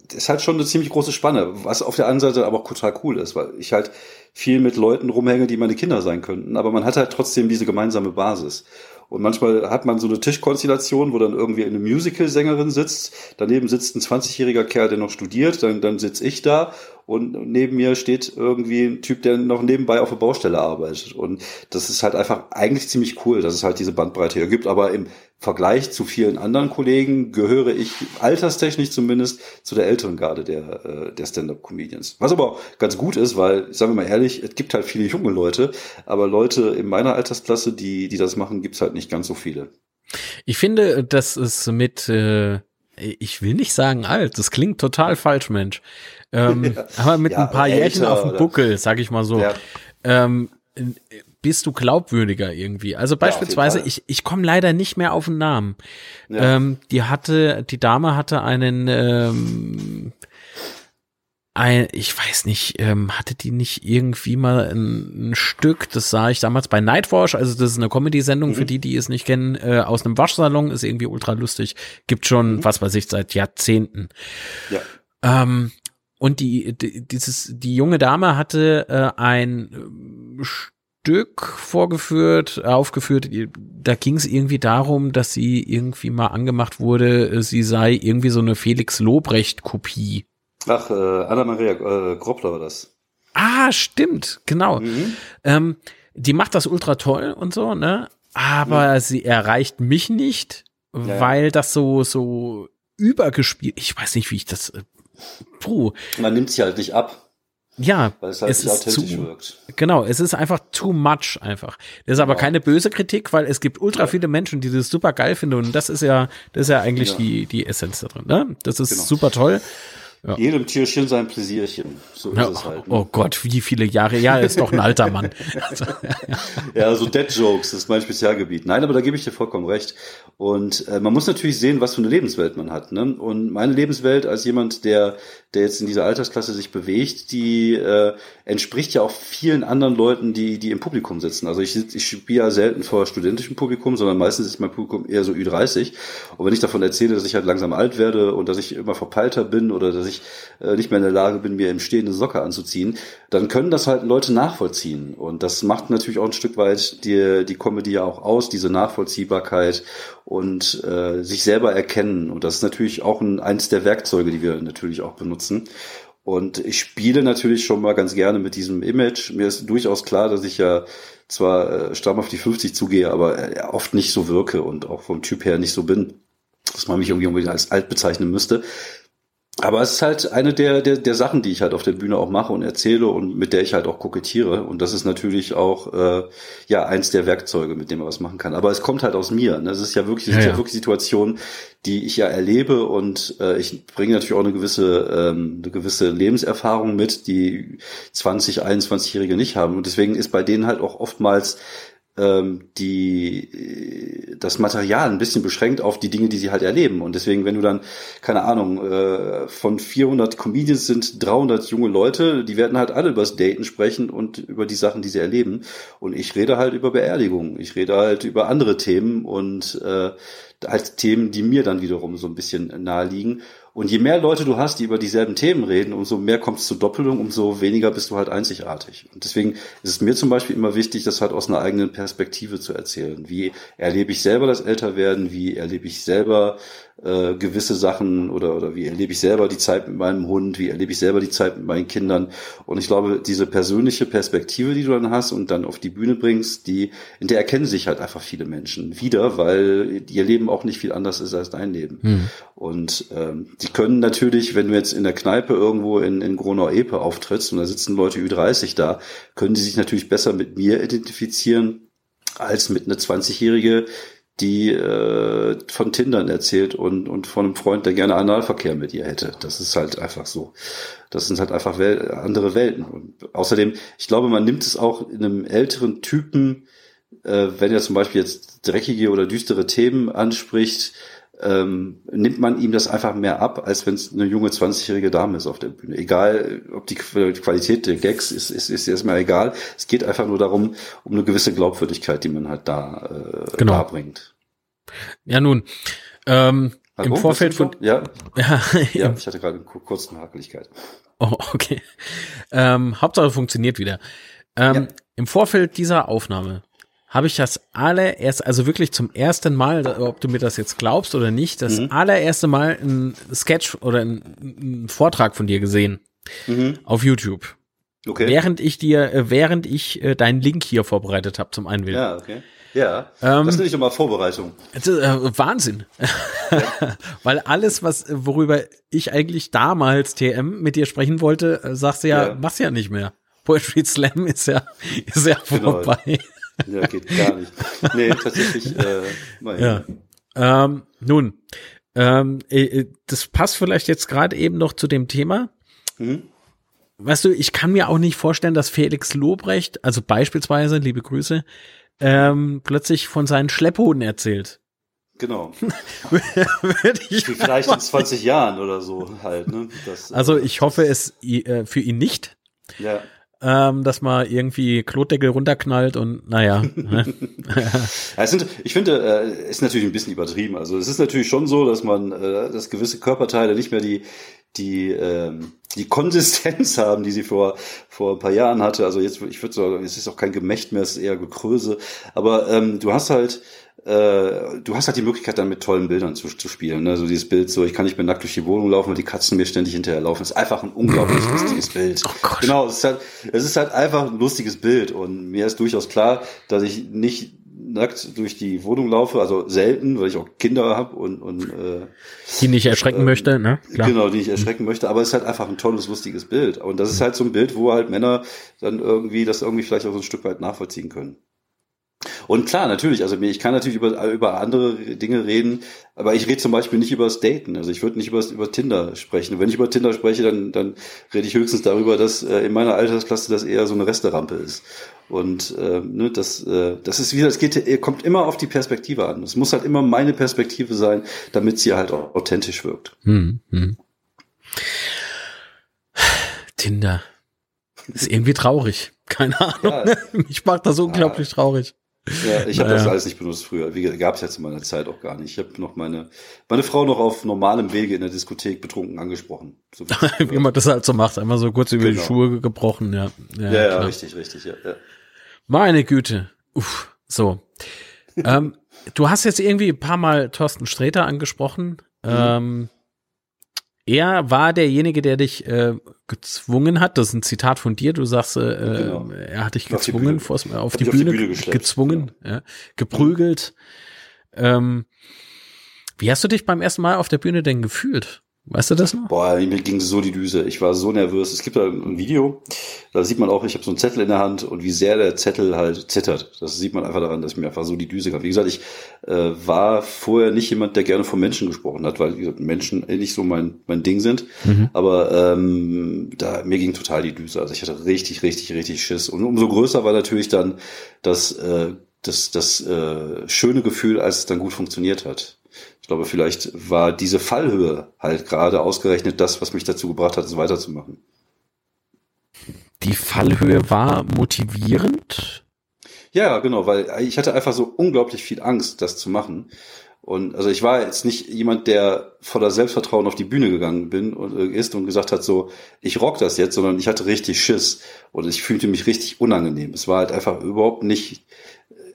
S2: das ist halt schon eine ziemlich große Spanne, was auf der anderen Seite aber auch total cool ist, weil ich halt viel mit Leuten rumhänge, die meine Kinder sein könnten, aber man hat halt trotzdem diese gemeinsame Basis. Und manchmal hat man so eine Tischkonstellation, wo dann irgendwie eine Musical-Sängerin sitzt, daneben sitzt ein 20-jähriger Kerl, der noch studiert, dann, dann sitze ich da und neben mir steht irgendwie ein Typ, der noch nebenbei auf der Baustelle arbeitet. Und das ist halt einfach eigentlich ziemlich cool, dass es halt diese Bandbreite hier gibt. Aber im Vergleich zu vielen anderen Kollegen gehöre ich alterstechnisch zumindest zu der älteren Garde der, äh, der Stand-Up-Comedians. Was aber ganz gut ist, weil, sagen wir mal ehrlich, es gibt halt viele junge Leute, aber Leute in meiner Altersklasse, die, die das machen, gibt's halt nicht ganz so viele.
S1: Ich finde, dass es mit, äh, ich will nicht sagen alt, das klingt total falsch, Mensch. Ähm, ja. Aber mit ja, ein paar Jährchen auf dem Buckel, sag ich mal so. Ja. Ähm, bist du glaubwürdiger irgendwie. Also beispielsweise, ich, ich komme leider nicht mehr auf den Namen. Ähm, die hatte, die Dame hatte einen, ähm, ein, ich weiß nicht, ähm, hatte die nicht irgendwie mal ein, ein, Stück, das sah ich damals bei Nightwash, also das ist eine Comedy-Sendung mhm. für die, die es nicht kennen, äh, aus einem Waschsalon, ist irgendwie ultra lustig, gibt schon, mhm. was weiß ich, seit Jahrzehnten. Ja. Ähm, und die, die, dieses, die junge Dame hatte äh, ein äh, Stück vorgeführt, aufgeführt. Da ging es irgendwie darum, dass sie irgendwie mal angemacht wurde, sie sei irgendwie so eine Felix Lobrecht-Kopie.
S2: Ach, äh, Anna-Maria äh, Groppler war das.
S1: Ah, stimmt, genau. Mhm. Ähm, die macht das ultra toll und so, ne? Aber mhm. sie erreicht mich nicht, ja, weil das so, so übergespielt, ich weiß nicht, wie ich das, äh,
S2: puh. Man nimmt sie halt nicht ab.
S1: Ja, weil es halt es ist zu, wirkt. Genau, es ist einfach too much einfach. Das ist aber genau. keine böse Kritik, weil es gibt ultra viele Menschen, die das super geil finden und das ist ja, das ist ja eigentlich ja. die die Essenz da drin. Ne? Das ist genau. super toll.
S2: Ja. Jedem Tierchen sein Pläsierchen. So ist
S1: ja, es halt. Ne? Oh Gott, wie viele Jahre. Ja, er ist doch ein alter Mann.
S2: ja, so Dead Jokes, das ist mein Spezialgebiet. Nein, aber da gebe ich dir vollkommen recht. Und äh, man muss natürlich sehen, was für eine Lebenswelt man hat. Ne? Und meine Lebenswelt als jemand, der der jetzt in dieser Altersklasse sich bewegt, die äh, entspricht ja auch vielen anderen Leuten, die, die im Publikum sitzen. Also ich, ich spiele ja selten vor studentischem Publikum, sondern meistens ist mein Publikum eher so Ü30. Und wenn ich davon erzähle, dass ich halt langsam alt werde und dass ich immer verpeilter bin oder dass ich äh, nicht mehr in der Lage bin, mir im Stehen Socke anzuziehen, dann können das halt Leute nachvollziehen. Und das macht natürlich auch ein Stück weit die, die Comedy ja auch aus, diese Nachvollziehbarkeit und äh, sich selber erkennen. Und das ist natürlich auch ein, eins der Werkzeuge, die wir natürlich auch benutzen. Und ich spiele natürlich schon mal ganz gerne mit diesem Image. Mir ist durchaus klar, dass ich ja zwar äh, stramm auf die 50 zugehe, aber äh, oft nicht so wirke und auch vom Typ her nicht so bin, dass man mich irgendwie als alt bezeichnen müsste. Aber es ist halt eine der, der, der Sachen, die ich halt auf der Bühne auch mache und erzähle und mit der ich halt auch kokettiere. Und das ist natürlich auch äh, ja eins der Werkzeuge, mit dem man was machen kann. Aber es kommt halt aus mir. Ne? Das ist ja wirklich, das ja, sind ja. wirklich Situationen, die ich ja erlebe und äh, ich bringe natürlich auch eine gewisse, ähm, eine gewisse Lebenserfahrung mit, die 20, 21-Jährige nicht haben. Und deswegen ist bei denen halt auch oftmals ähm, die das Material ein bisschen beschränkt auf die Dinge, die sie halt erleben. Und deswegen, wenn du dann, keine Ahnung, äh, von 400 Comedians sind 300 junge Leute, die werden halt alle über das Daten sprechen und über die Sachen, die sie erleben. Und ich rede halt über Beerdigungen. Ich rede halt über andere Themen und äh, halt Themen, die mir dann wiederum so ein bisschen nahe liegen. Und je mehr Leute du hast, die über dieselben Themen reden, umso mehr kommt es zur Doppelung, umso weniger bist du halt einzigartig. Und deswegen ist es mir zum Beispiel immer wichtig, das halt aus einer eigenen Perspektive zu erzählen. Wie erlebe ich selber das Älterwerden? Wie erlebe ich selber äh, gewisse Sachen oder, oder wie erlebe ich selber die Zeit mit meinem Hund, wie erlebe ich selber die Zeit mit meinen Kindern. Und ich glaube, diese persönliche Perspektive, die du dann hast und dann auf die Bühne bringst, die, in der erkennen sich halt einfach viele Menschen wieder, weil ihr Leben auch nicht viel anders ist als dein Leben. Hm. Und ähm, die können natürlich, wenn du jetzt in der Kneipe irgendwo in, in Gronau-Epe auftrittst und da sitzen Leute Ü30 da, können die sich natürlich besser mit mir identifizieren als mit einer 20-Jährige, die äh, von Tindern erzählt und, und von einem Freund, der gerne Analverkehr mit ihr hätte. Das ist halt einfach so. Das sind halt einfach Wel andere Welten. Und außerdem, ich glaube, man nimmt es auch in einem älteren Typen, äh, wenn er zum Beispiel jetzt dreckige oder düstere Themen anspricht, ähm, nimmt man ihm das einfach mehr ab, als wenn es eine junge 20-jährige Dame ist auf der Bühne. Egal, ob die Qualität der Gags ist, ist, ist erstmal egal. Es geht einfach nur darum, um eine gewisse Glaubwürdigkeit, die man halt da äh, genau. darbringt.
S1: Ja, nun, ähm, Hallo, im Vorfeld von...
S2: Ja, ja, ja ich hatte gerade eine kurze Hakeligkeit.
S1: Oh, okay. Ähm, Hauptsache funktioniert wieder. Ähm, ja. Im Vorfeld dieser Aufnahme habe ich das allererst, also wirklich zum ersten Mal, ob du mir das jetzt glaubst oder nicht, das mhm. allererste Mal ein Sketch oder ein, Vortrag von dir gesehen mhm. auf YouTube. Okay. Während ich dir, äh, während ich äh, deinen Link hier vorbereitet habe zum Einwählen.
S2: Ja, okay. Ja, ähm, das nenne ich mal Vorbereitung.
S1: Ist, äh, Wahnsinn. Ja. Weil alles, was, worüber ich eigentlich damals TM mit dir sprechen wollte, sagst du ja, ja. machst ja nicht mehr. Poetry Slam ist ja, ist ja genau. vorbei.
S2: Ja, geht gar nicht. Nee, tatsächlich, äh,
S1: ja. Ähm, nun, ähm, äh, das passt vielleicht jetzt gerade eben noch zu dem Thema. Mhm. Weißt du, ich kann mir auch nicht vorstellen, dass Felix Lobrecht, also beispielsweise, liebe Grüße, ähm, plötzlich von seinen Schlepphoden erzählt.
S2: Genau. Vielleicht in 20 Jahren oder so halt. Ne? Das,
S1: also ich hoffe es äh, für ihn nicht. Ja ähm, dass man irgendwie Klotdeckel runterknallt und naja. Ne?
S2: ja, sind, ich finde, äh, ist natürlich ein bisschen übertrieben. Also es ist natürlich schon so, dass man, äh, dass gewisse Körperteile nicht mehr die die ähm, die Konsistenz haben, die sie vor vor ein paar Jahren hatte. Also jetzt, ich würde sagen, es ist auch kein Gemächt mehr, es ist eher Gekröse. Aber ähm, du hast halt äh, du hast halt die Möglichkeit, dann mit tollen Bildern zu, zu spielen. Ne? So dieses Bild, so ich kann nicht mehr nackt durch die Wohnung laufen und die Katzen mir ständig hinterherlaufen. Das ist einfach ein unglaublich lustiges Bild. Oh Gott. Genau, es ist, halt, es ist halt einfach ein lustiges Bild. Und mir ist durchaus klar, dass ich nicht nackt durch die Wohnung laufe, also selten, weil ich auch Kinder habe und, und äh,
S1: die nicht erschrecken äh, möchte, ne?
S2: Klar. Genau, die nicht erschrecken möchte, aber es ist halt einfach ein tolles, lustiges Bild. Und das ist halt so ein Bild, wo halt Männer dann irgendwie das irgendwie vielleicht auch so ein Stück weit nachvollziehen können. Und klar, natürlich, also ich kann natürlich über, über andere Dinge reden, aber ich rede zum Beispiel nicht über das Daten. Also ich würde nicht über, über Tinder sprechen. Und wenn ich über Tinder spreche, dann, dann rede ich höchstens darüber, dass äh, in meiner Altersklasse das eher so eine Resterampe ist. Und äh, ne, das, äh, das ist wieder, es geht, kommt immer auf die Perspektive an. Es muss halt immer meine Perspektive sein, damit sie halt auch authentisch wirkt. Hm, hm.
S1: Tinder. Ist irgendwie traurig. Keine Ahnung. Ja. Mich macht das unglaublich ja. traurig.
S2: Ja, ich habe naja. das alles nicht benutzt früher. Wie gab es ja zu meiner Zeit auch gar nicht. Ich habe noch meine meine Frau noch auf normalem Wege in der Diskothek betrunken angesprochen.
S1: So wie man das halt so macht, einmal so kurz über genau. die Schuhe gebrochen, ja.
S2: Ja, ja, ja richtig, richtig, ja, ja.
S1: Meine Güte. Uff, so. ähm, du hast jetzt irgendwie ein paar Mal Thorsten Sträter angesprochen. Mhm. Ähm, er war derjenige, der dich äh, gezwungen hat. Das ist ein Zitat von dir. Du sagst, äh, genau. er hat dich gezwungen, auf die Bühne, auf die Bühne, auf die Bühne gezwungen, ja. ja geprügelt. Ähm, wie hast du dich beim ersten Mal auf der Bühne denn gefühlt? Weißt du das noch?
S2: Boah, mir ging so die Düse. Ich war so nervös. Es gibt da ein Video, da sieht man auch, ich habe so einen Zettel in der Hand und wie sehr der Zettel halt zittert. Das sieht man einfach daran, dass mir einfach so die Düse kam. Wie gesagt, ich äh, war vorher nicht jemand, der gerne von Menschen gesprochen hat, weil wie gesagt, Menschen eh nicht so mein, mein Ding sind. Mhm. Aber ähm, da mir ging total die Düse. Also ich hatte richtig, richtig, richtig Schiss. Und umso größer war natürlich dann das, äh, das, das äh, schöne Gefühl, als es dann gut funktioniert hat. Ich glaube, vielleicht war diese Fallhöhe halt gerade ausgerechnet das, was mich dazu gebracht hat, es weiterzumachen.
S1: Die Fallhöhe war motivierend?
S2: Ja, genau, weil ich hatte einfach so unglaublich viel Angst, das zu machen. Und also ich war jetzt nicht jemand, der voller Selbstvertrauen auf die Bühne gegangen bin und äh, ist und gesagt hat, so, ich rock das jetzt, sondern ich hatte richtig Schiss und ich fühlte mich richtig unangenehm. Es war halt einfach überhaupt nicht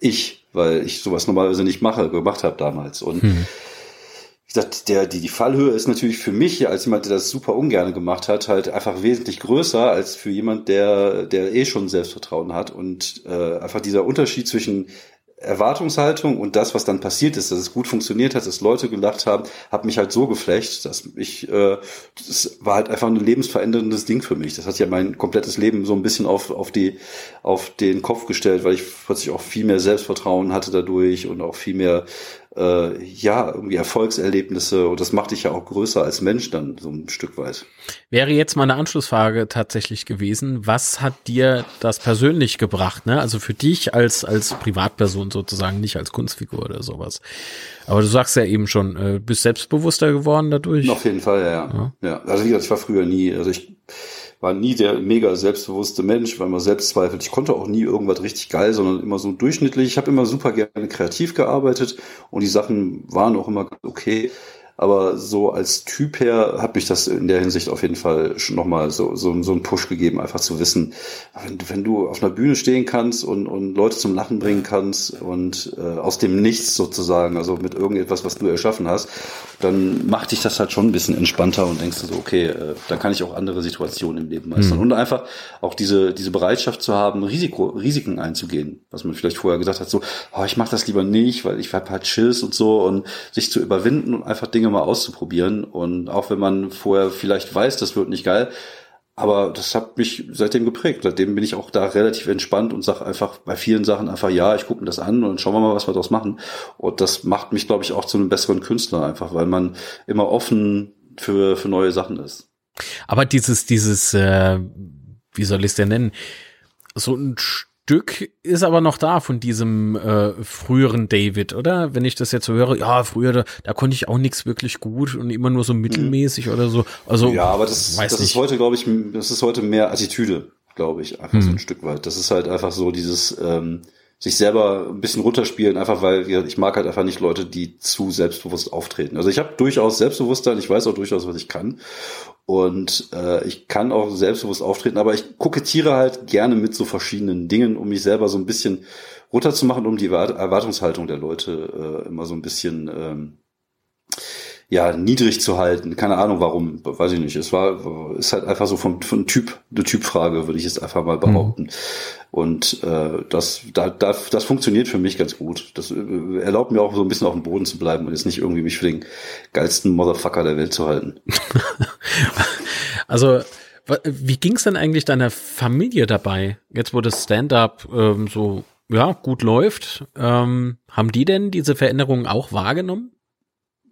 S2: ich, weil ich sowas normalerweise nicht mache, gemacht habe damals. Und hm wie gesagt, der, die, die Fallhöhe ist natürlich für mich als jemand, der das super ungern gemacht hat, halt einfach wesentlich größer als für jemand, der, der eh schon Selbstvertrauen hat. Und äh, einfach dieser Unterschied zwischen Erwartungshaltung und das, was dann passiert ist, dass es gut funktioniert hat, dass Leute gelacht haben, hat mich halt so geflecht, dass ich, äh, das war halt einfach ein lebensveränderndes Ding für mich. Das hat ja mein komplettes Leben so ein bisschen auf, auf die, auf den Kopf gestellt, weil ich plötzlich auch viel mehr Selbstvertrauen hatte dadurch und auch viel mehr äh, ja, irgendwie Erfolgserlebnisse und das macht dich ja auch größer als Mensch dann so ein Stück weit.
S1: Wäre jetzt mal eine Anschlussfrage tatsächlich gewesen, was hat dir das persönlich gebracht, ne? Also für dich als, als Privatperson sozusagen, nicht als Kunstfigur oder sowas. Aber du sagst ja eben schon, äh, bist selbstbewusster geworden dadurch.
S2: Auf jeden Fall, ja, ja. ja. Also wie gesagt, ich war früher nie, also ich war nie der mega selbstbewusste Mensch, weil man selbst zweifelt. Ich konnte auch nie irgendwas richtig geil, sondern immer so durchschnittlich. Ich habe immer super gerne kreativ gearbeitet und die Sachen waren auch immer okay. Aber so als Typ her hat mich das in der Hinsicht auf jeden Fall schon nochmal so, so, so einen Push gegeben, einfach zu wissen, wenn, wenn du auf einer Bühne stehen kannst und, und Leute zum Lachen bringen kannst und äh, aus dem Nichts sozusagen, also mit irgendetwas, was du erschaffen hast, dann macht dich das halt schon ein bisschen entspannter und denkst du so, okay, äh, da kann ich auch andere Situationen im Leben meistern. Mhm. Und einfach auch diese, diese Bereitschaft zu haben, Risiko, Risiken einzugehen, was man vielleicht vorher gesagt hat, so, oh, ich mache das lieber nicht, weil ich hab halt Schiss und so und sich zu überwinden und einfach Dinge mal auszuprobieren. Und auch wenn man vorher vielleicht weiß, das wird nicht geil, aber das hat mich seitdem geprägt. Seitdem bin ich auch da relativ entspannt und sage einfach bei vielen Sachen einfach, ja, ich gucke mir das an und schauen wir mal, was wir daraus machen. Und das macht mich, glaube ich, auch zu einem besseren Künstler einfach, weil man immer offen für, für neue Sachen ist.
S1: Aber dieses, dieses, äh, wie soll ich es denn nennen? So ein Stück ist aber noch da von diesem äh, früheren David, oder? Wenn ich das jetzt so höre, ja, früher, da, da konnte ich auch nichts wirklich gut und immer nur so mittelmäßig mhm. oder so. Also,
S2: ja, aber das, das ist heute, glaube ich, das ist heute mehr Attitüde, glaube ich, einfach mhm. so ein Stück weit. Das ist halt einfach so dieses, ähm, sich selber ein bisschen runterspielen, einfach weil ich mag halt einfach nicht Leute, die zu selbstbewusst auftreten. Also ich habe durchaus Selbstbewusstsein, ich weiß auch durchaus, was ich kann. Und äh, ich kann auch selbstbewusst auftreten, aber ich kokettiere halt gerne mit so verschiedenen Dingen, um mich selber so ein bisschen runterzumachen, um die Erwartungshaltung der Leute äh, immer so ein bisschen ähm, ja, niedrig zu halten. Keine Ahnung warum, weiß ich nicht. Es war, ist halt einfach so von, von Typ, eine Typfrage, würde ich jetzt einfach mal behaupten. Mhm. Und äh, das, da, da, das funktioniert für mich ganz gut. Das äh, erlaubt mir auch so ein bisschen auf dem Boden zu bleiben und jetzt nicht irgendwie mich für den geilsten Motherfucker der Welt zu halten.
S1: also, wie ging's denn eigentlich deiner Familie dabei, jetzt wo das Stand-up ähm, so ja gut läuft? Ähm, haben die denn diese Veränderungen auch wahrgenommen?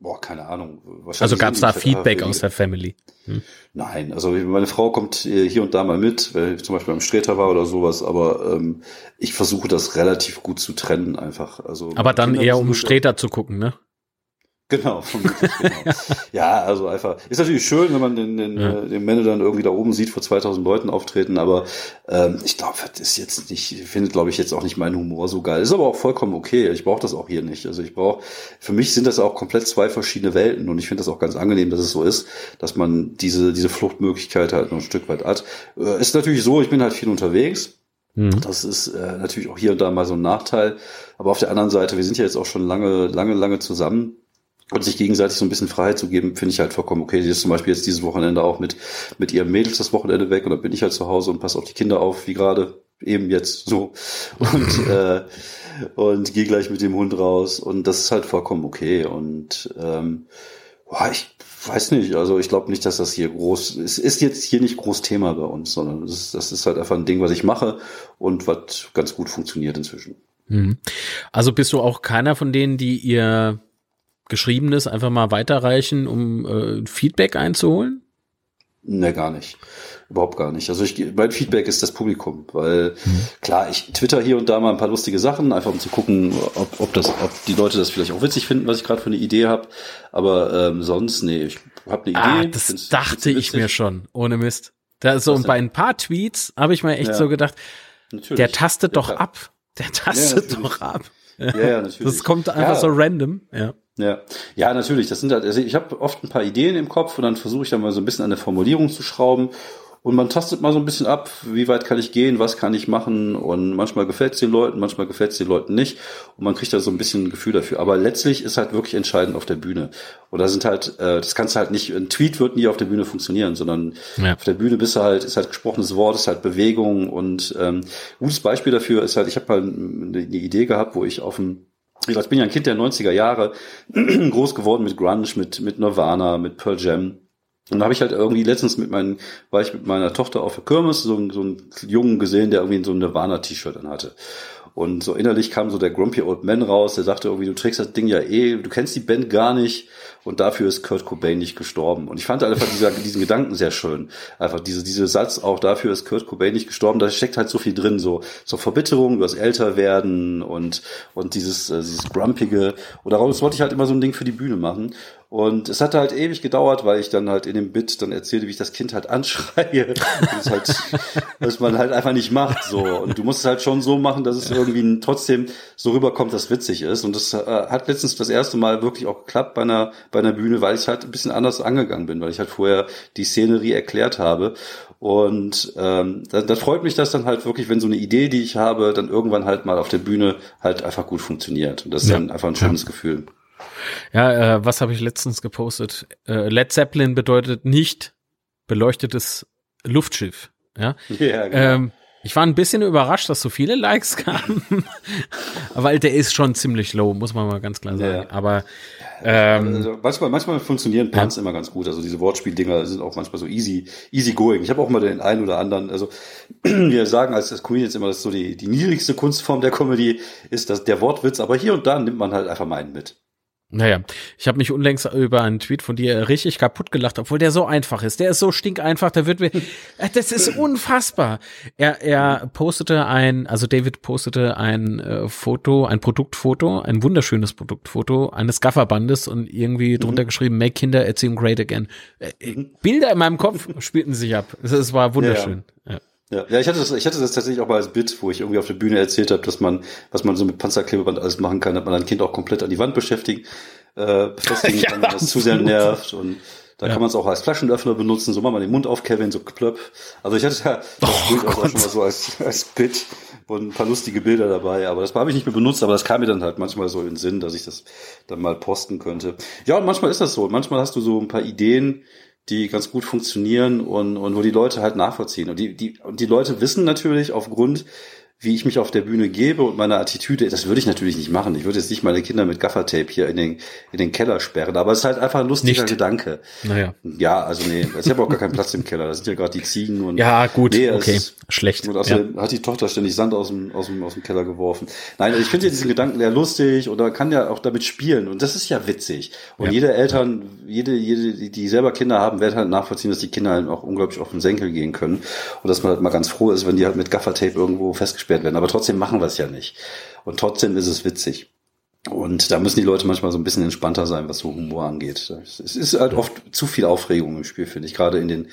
S2: Boah, keine Ahnung.
S1: Also gab es da Feedback aus der Family?
S2: Hm. Nein, also meine Frau kommt hier und da mal mit, wenn ich zum Beispiel am Streter war oder sowas, aber ähm, ich versuche das relativ gut zu trennen einfach. Also
S1: aber dann Kinder eher um Streter zu gucken, ne?
S2: Genau, genau. ja, also einfach. Ist natürlich schön, wenn man den, den, ja. Äh, den Männer dann irgendwie da oben sieht, vor 2000 Leuten auftreten, aber ähm, ich glaube, das ist jetzt nicht, findet, glaube ich, jetzt auch nicht meinen Humor so geil. Ist aber auch vollkommen okay. Ich brauche das auch hier nicht. Also ich brauche, für mich sind das auch komplett zwei verschiedene Welten und ich finde das auch ganz angenehm, dass es so ist, dass man diese, diese Fluchtmöglichkeit halt noch ein Stück weit hat. Äh, ist natürlich so, ich bin halt viel unterwegs. Mhm. Das ist äh, natürlich auch hier und da mal so ein Nachteil. Aber auf der anderen Seite, wir sind ja jetzt auch schon lange, lange, lange zusammen und sich gegenseitig so ein bisschen Freiheit zu geben, finde ich halt vollkommen okay. Sie ist zum Beispiel jetzt dieses Wochenende auch mit, mit ihrem Mädels das Wochenende weg und dann bin ich halt zu Hause und passe auf die Kinder auf, wie gerade eben jetzt so. Und, äh, und gehe gleich mit dem Hund raus. Und das ist halt vollkommen okay. Und ähm, boah, ich weiß nicht, also ich glaube nicht, dass das hier groß, es ist jetzt hier nicht groß Thema bei uns, sondern das ist, das ist halt einfach ein Ding, was ich mache und was ganz gut funktioniert inzwischen.
S1: Mhm. Also bist du auch keiner von denen, die ihr Geschriebenes einfach mal weiterreichen, um äh, Feedback einzuholen?
S2: Ne, gar nicht. Überhaupt gar nicht. Also ich, mein Feedback ist das Publikum, weil mhm. klar, ich twitter hier und da mal ein paar lustige Sachen, einfach um zu gucken, ob, ob, das, ob die Leute das vielleicht auch witzig finden, was ich gerade für eine Idee habe. Aber ähm, sonst, nee, ich habe eine
S1: ah, Idee. Das dachte ich mir schon, ohne Mist. Da so und bei ein paar Tweets habe ich mir echt ja. so gedacht, Natürlich. der tastet ja, doch klar. ab. Der tastet ja, doch ab. Ja, ja, natürlich. Das kommt einfach so random, ja.
S2: Ja, ja, natürlich. Das sind halt, also ich habe oft ein paar Ideen im Kopf und dann versuche ich dann mal so ein bisschen an der Formulierung zu schrauben und man tastet mal so ein bisschen ab, wie weit kann ich gehen, was kann ich machen und manchmal gefällt es den Leuten, manchmal gefällt es den Leuten nicht und man kriegt da so ein bisschen ein Gefühl dafür. Aber letztlich ist halt wirklich entscheidend auf der Bühne. Und da sind halt, äh, das kannst du halt nicht, ein Tweet wird nie auf der Bühne funktionieren, sondern ja. auf der Bühne bist du halt, ist halt gesprochenes Wort, ist halt Bewegung und ähm, gutes Beispiel dafür ist halt, ich habe mal eine Idee gehabt, wo ich auf dem ich bin ja ein Kind der 90er Jahre, groß geworden mit Grunge, mit, mit Nirvana, mit Pearl Jam. Und da habe ich halt irgendwie letztens mit meinen, war ich mit meiner Tochter auf der Kirmes, so, so einen Jungen gesehen, der irgendwie so ein Nirvana-T-Shirt dann hatte. Und so innerlich kam so der Grumpy Old Man raus, der sagte irgendwie, du trägst das Ding ja eh, du kennst die Band gar nicht und dafür ist Kurt Cobain nicht gestorben. Und ich fand einfach dieser, diesen Gedanken sehr schön. Einfach diese, diese Satz, auch dafür ist Kurt Cobain nicht gestorben, da steckt halt so viel drin, so, so Verbitterung über das Älterwerden und, und dieses, äh, dieses Grumpige. Und daraus wollte ich halt immer so ein Ding für die Bühne machen. Und es hatte halt ewig gedauert, weil ich dann halt in dem Bit dann erzählte, wie ich das Kind halt anschreie. das halt, was man halt einfach nicht macht, so. Und du musst es halt schon so machen, dass es irgendwie trotzdem so rüberkommt, dass witzig ist. Und das äh, hat letztens das erste Mal wirklich auch geklappt bei einer, bei einer Bühne, weil ich halt ein bisschen anders angegangen bin, weil ich halt vorher die Szenerie erklärt habe. Und ähm, dann, dann freut mich das dann halt wirklich, wenn so eine Idee, die ich habe, dann irgendwann halt mal auf der Bühne halt einfach gut funktioniert. Und das ist ja. dann einfach ein schönes ja. Gefühl.
S1: Ja, äh, was habe ich letztens gepostet? Äh, Led Zeppelin bedeutet nicht beleuchtetes Luftschiff. Ja, ja genau. ähm, ich war ein bisschen überrascht, dass so viele Likes kamen, weil der ist schon ziemlich low, muss man mal ganz klar sagen. Ja. Aber
S2: ähm, also manchmal, manchmal funktionieren Punts ja. immer ganz gut. Also diese Wortspieldinger sind auch manchmal so easy, easy going. Ich habe auch mal den einen oder anderen, also wir sagen als das Comedians immer, dass so die, die niedrigste Kunstform der Comedy ist das, der Wortwitz, aber hier und da nimmt man halt einfach meinen mit.
S1: Naja, ich habe mich unlängst über einen Tweet von dir richtig kaputt gelacht, obwohl der so einfach ist. Der ist so stinkeinfach, der wird mir. Äh, das ist unfassbar. Er, er postete ein, also David postete ein äh, Foto, ein Produktfoto, ein wunderschönes Produktfoto eines Gafferbandes und irgendwie mhm. drunter geschrieben, Make Kindererziehung Great Again. Äh, äh Bilder in meinem Kopf spielten sich ab. Es, es war wunderschön. Ja, ja.
S2: Ja, ja, ich hatte das, ich hatte das tatsächlich auch mal als Bit, wo ich irgendwie auf der Bühne erzählt habe, dass man, was man so mit Panzerklebeband alles machen kann, dass man ein Kind auch komplett an die Wand beschäftigen, äh, befestigen ja, kann, wenn das zu sehr nervt und da ja. kann man es auch als Flaschenöffner benutzen, so machen wir den Mund auf, Kevin, so plöpp. Also ich hatte ja das oh, auch schon mal so als, als Bit und ein paar lustige Bilder dabei, aber das habe ich nicht mehr benutzt, aber das kam mir dann halt manchmal so in den Sinn, dass ich das dann mal posten könnte. Ja, und manchmal ist das so. Manchmal hast du so ein paar Ideen, die ganz gut funktionieren und, und wo die Leute halt nachvollziehen. Und die, die, und die Leute wissen natürlich aufgrund wie ich mich auf der Bühne gebe und meine Attitüde, das würde ich natürlich nicht machen. Ich würde jetzt nicht meine Kinder mit Gaffertape hier in den, in den Keller sperren, aber es ist halt einfach ein lustiger nicht. Gedanke. Naja. Ja, also nee, ich habe auch gar keinen Platz im Keller. Da sind ja gerade die Ziegen und.
S1: Ja, gut, nee, okay. Ist, Schlecht.
S2: Und außerdem ja. hat die Tochter ständig Sand aus dem, aus dem, aus dem Keller geworfen. Nein, also ich finde ja diesen Gedanken sehr lustig oder kann ja auch damit spielen und das ist ja witzig. Und ja. jede Eltern, jede, jede, die selber Kinder haben, werden halt nachvollziehen, dass die Kinder halt auch unglaublich auf den Senkel gehen können und dass man halt mal ganz froh ist, wenn die halt mit Gaffertape irgendwo festgestellt abgesperrt werden. Aber trotzdem machen wir es ja nicht. Und trotzdem ist es witzig. Und da müssen die Leute manchmal so ein bisschen entspannter sein, was so Humor angeht. Es ist halt oft zu viel Aufregung im Spiel, finde ich. Gerade in den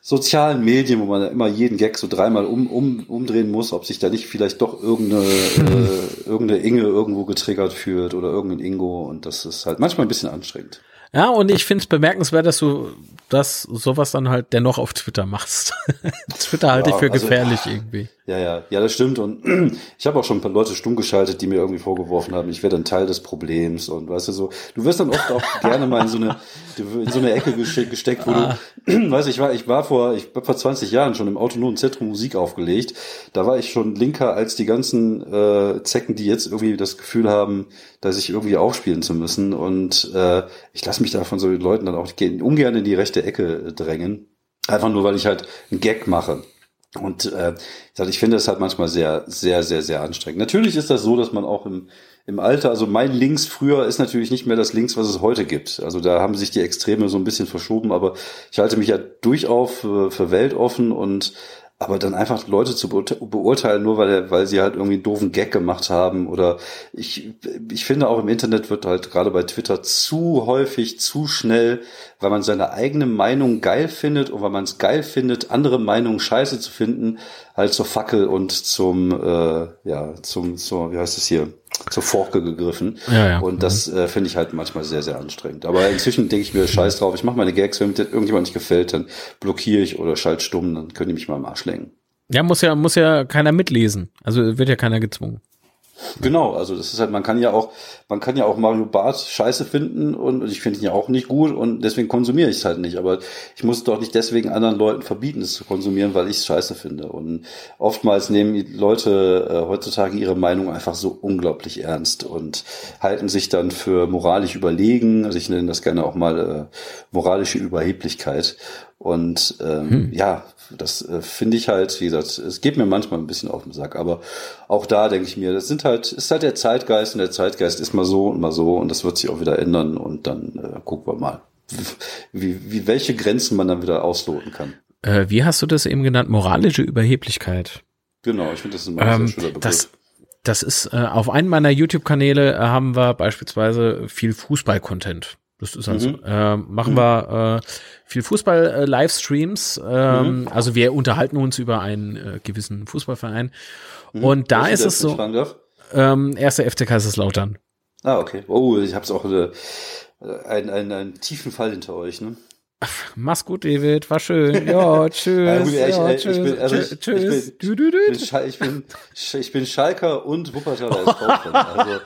S2: sozialen Medien, wo man immer jeden Gag so dreimal um, um, umdrehen muss, ob sich da nicht vielleicht doch irgendeine, äh, irgendeine Inge irgendwo getriggert fühlt oder irgendein Ingo. Und das ist halt manchmal ein bisschen anstrengend.
S1: Ja, und ich finde es bemerkenswert, dass du das sowas dann halt dennoch auf Twitter machst. Twitter halte ja, ich für also, gefährlich irgendwie.
S2: Ja, ja, ja, das stimmt. Und ich habe auch schon ein paar Leute stumm geschaltet, die mir irgendwie vorgeworfen haben, ich werde ein Teil des Problems. Und weißt du so, du wirst dann oft auch gerne mal in so eine, in so eine Ecke gesteckt, wo ah. du, weißt du, ich war, ich war vor, ich war vor 20 Jahren schon im autonomen Zentrum Musik aufgelegt. Da war ich schon linker als die ganzen äh, Zecken, die jetzt irgendwie das Gefühl haben, da sich irgendwie aufspielen zu müssen. Und äh, ich lasse mich da von so Leuten dann auch ungern in die rechte Ecke drängen. Einfach nur, weil ich halt einen Gag mache. Und äh, ich finde es halt manchmal sehr, sehr, sehr, sehr anstrengend. Natürlich ist das so, dass man auch im, im Alter, also mein Links früher ist natürlich nicht mehr das Links, was es heute gibt. Also da haben sich die Extreme so ein bisschen verschoben, aber ich halte mich ja durchaus für, für weltoffen und aber dann einfach Leute zu beurteilen, nur weil, weil sie halt irgendwie einen doofen Gag gemacht haben oder ich, ich finde auch im Internet wird halt gerade bei Twitter zu häufig, zu schnell, weil man seine eigene Meinung geil findet und weil man es geil findet, andere Meinungen scheiße zu finden, halt zur Fackel und zum, äh, ja, zum, so, wie heißt es hier, zur Forke gegriffen. Ja, ja. Und das mhm. äh, finde ich halt manchmal sehr, sehr anstrengend. Aber inzwischen denke ich mir, scheiß drauf, ich mache meine Gags, wenn mir irgendjemand nicht gefällt, dann blockiere ich oder schalt stumm, dann können die mich mal am Arsch lenken.
S1: Ja, muss ja, muss ja keiner mitlesen. Also wird ja keiner gezwungen.
S2: Genau, also das ist halt, man kann ja auch, man kann ja auch Mario Barth scheiße finden und ich finde ihn ja auch nicht gut und deswegen konsumiere ich es halt nicht. Aber ich muss doch nicht deswegen anderen Leuten verbieten, es zu konsumieren, weil ich es scheiße finde. Und oftmals nehmen die Leute äh, heutzutage ihre Meinung einfach so unglaublich ernst und halten sich dann für moralisch überlegen. Also ich nenne das gerne auch mal äh, moralische Überheblichkeit. Und ähm, hm. ja, das äh, finde ich halt, wie gesagt, es geht mir manchmal ein bisschen auf den Sack, aber auch da denke ich mir, das sind halt, ist halt der Zeitgeist und der Zeitgeist ist mal so und mal so und das wird sich auch wieder ändern und dann äh, gucken wir mal, wie, wie welche Grenzen man dann wieder ausloten kann.
S1: Äh, wie hast du das eben genannt? Moralische Überheblichkeit.
S2: Genau, ich finde das ein ähm, sehr schöner Begriff.
S1: Das, das ist äh, auf einem meiner YouTube-Kanäle äh, haben wir beispielsweise viel Fußball-Content. Das ist also, mhm. äh, machen mhm. wir äh, viel Fußball-Livestreams. Äh, ähm, mhm. Also wir unterhalten uns über einen äh, gewissen Fußballverein. Mhm. Und da ist es so. Ähm, erster FC Kaiserslautern.
S2: Ah, okay. Oh, ich habe es auch äh, einen, einen, einen tiefen Fall hinter euch, ne?
S1: Mach's gut, David. War schön. Ja, tschüss. ja,
S2: tschüss. Ich bin, also ich, tschüss. Ich bin, ich, bin, ich bin Schalker und Wuppertaler als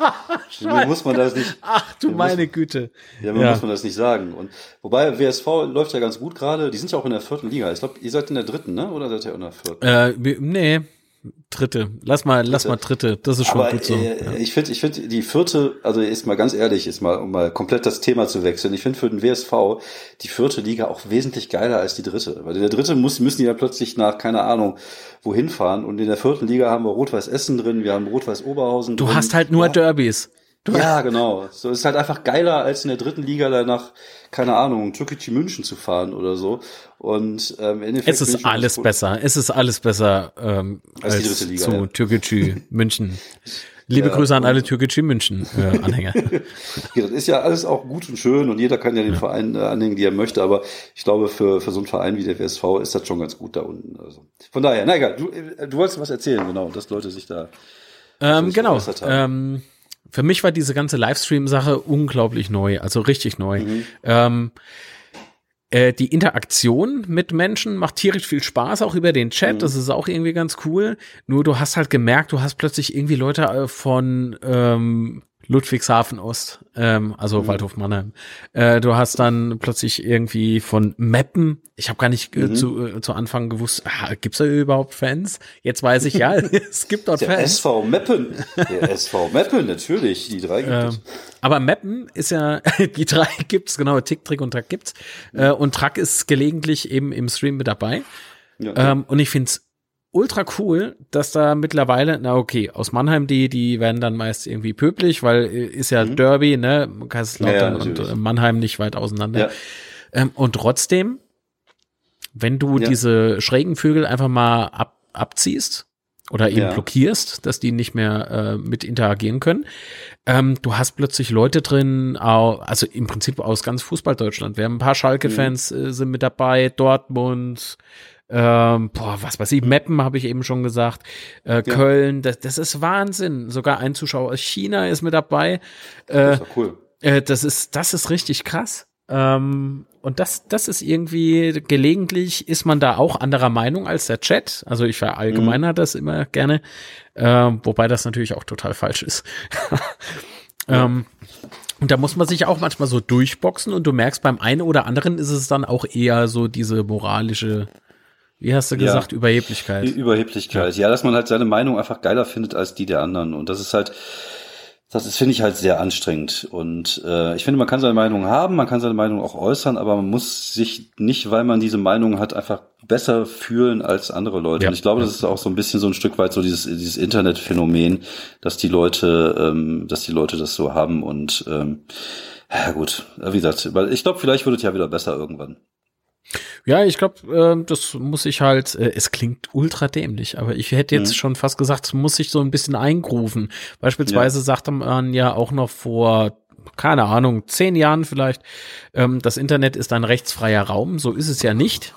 S2: Also mir muss man das nicht.
S1: Ach du meine muss, Güte.
S2: Ja, mir ja. muss man das nicht sagen. Und wobei WSV läuft ja ganz gut gerade. Die sind ja auch in der vierten Liga. Ich glaube, ihr seid in der dritten, ne? Oder seid ihr in der vierten?
S1: Äh, nee. Dritte. Lass mal, dritte. lass mal dritte. Das ist schon Aber, gut so.
S2: Äh, ja. Ich finde, ich finde die vierte, also ist mal ganz ehrlich, ist mal, um mal komplett das Thema zu wechseln. Ich finde für den WSV die vierte Liga auch wesentlich geiler als die dritte. Weil in der dritte muss, müssen die ja plötzlich nach, keine Ahnung, wohin fahren. Und in der vierten Liga haben wir Rot-Weiß Essen drin, wir haben Rot-Weiß Oberhausen.
S1: Du
S2: drin.
S1: hast halt nur ja. Derbys.
S2: Ja, genau. So ist halt einfach geiler als in der dritten Liga danach, keine Ahnung, Türkgücü München zu fahren oder so. Und ähm,
S1: im Endeffekt es ist München alles besser. Es ist alles besser ähm, als, als die dritte Liga, zu ja. Türkgücü München. Liebe ja, Grüße an alle Türkgücü München äh, Anhänger.
S2: ja, das ist ja alles auch gut und schön und jeder kann ja den ja. Verein äh, anhängen, die er möchte, aber ich glaube für für so einen Verein wie der WSV ist das schon ganz gut da unten. Also von daher, na egal, du äh, du wolltest was erzählen, genau, dass Leute sich da
S1: ähm, genau. Ähm, für mich war diese ganze Livestream-Sache unglaublich neu, also richtig neu. Mhm. Ähm, äh, die Interaktion mit Menschen macht tierisch viel Spaß, auch über den Chat. Mhm. Das ist auch irgendwie ganz cool. Nur du hast halt gemerkt, du hast plötzlich irgendwie Leute äh, von ähm, Ludwigshafen Ost, ähm, also mhm. Waldhof Mannheim. Äh, du hast dann plötzlich irgendwie von Meppen, ich habe gar nicht äh, mhm. zu, äh, zu Anfang gewusst, ah, gibt's da überhaupt Fans? Jetzt weiß ich ja, es gibt dort
S2: Der
S1: Fans.
S2: SV Meppen, der SV Meppen, natürlich, die drei gibt ähm, es.
S1: Aber Meppen ist ja, die drei gibt's, genau, Tick, Trick und Track gibt's. Äh, und Track ist gelegentlich eben im Stream mit dabei. Ja, okay. ähm, und ich find's ultra cool, dass da mittlerweile, na okay, aus Mannheim die, die werden dann meist irgendwie pöblich, weil äh, ist ja mhm. Derby, ne, Kaiserslautern ja, ja, und äh, Mannheim nicht weit auseinander. Ja. Ähm, und trotzdem, wenn du diese schrägen Vögel einfach mal ab, abziehst oder eben blockierst, dass die nicht mehr äh, mit interagieren können, ähm, du hast plötzlich Leute drin, also im Prinzip aus ganz Fußball-Deutschland. Wir haben ein paar Schalke-Fans mhm. äh, sind mit dabei, Dortmund, ähm, boah, was weiß ich, Meppen habe ich eben schon gesagt, äh, ja. Köln, das, das ist Wahnsinn. Sogar ein Zuschauer aus China ist mit dabei. Äh, das ist cool. Äh, das ist, das ist richtig krass. Ähm, und das, das ist irgendwie, gelegentlich ist man da auch anderer Meinung als der Chat. Also ich verallgemeiner mhm. das immer gerne, äh, wobei das natürlich auch total falsch ist. ähm, und da muss man sich auch manchmal so durchboxen und du merkst, beim einen oder anderen ist es dann auch eher so diese moralische wie hast du gesagt, ja, Überheblichkeit?
S2: Überheblichkeit, ja, dass man halt seine Meinung einfach geiler findet als die der anderen. Und das ist halt, das ist, finde ich, halt sehr anstrengend. Und äh, ich finde, man kann seine Meinung haben, man kann seine Meinung auch äußern, aber man muss sich nicht, weil man diese Meinung hat, einfach besser fühlen als andere Leute. Ja. Und ich glaube, das ist auch so ein bisschen so ein Stück weit so dieses, dieses Internetphänomen, dass die Leute, ähm, dass die Leute das so haben. Und ähm, ja gut, wie gesagt, weil ich glaube, vielleicht wird es ja wieder besser irgendwann.
S1: Ja, ich glaube, äh, das muss ich halt, äh, es klingt ultra dämlich, aber ich hätte jetzt mhm. schon fast gesagt, muss ich so ein bisschen eingrufen. Beispielsweise ja. sagte man ja auch noch vor keine Ahnung, zehn Jahren vielleicht, ähm, das Internet ist ein rechtsfreier Raum. So ist es ja nicht.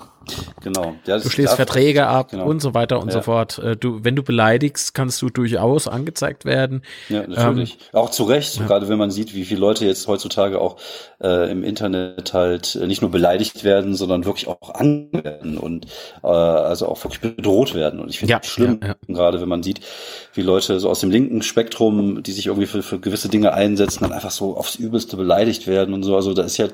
S2: Genau.
S1: Ja, du schließt Verträge ab genau. und so weiter und ja. so fort. Äh, du, wenn du beleidigst, kannst du durchaus angezeigt werden.
S2: Ja, natürlich. Ähm, auch zu Recht, ja. gerade wenn man sieht, wie viele Leute jetzt heutzutage auch äh, im Internet halt äh, nicht nur beleidigt werden, sondern wirklich auch anwerden und äh, also auch wirklich bedroht werden. Und ich finde es ja, schlimm, gerade wenn man sieht, wie Leute so aus dem linken Spektrum, die sich irgendwie für, für gewisse Dinge einsetzen, dann einfach so aufs Übelste beleidigt werden und so. Also da ist ja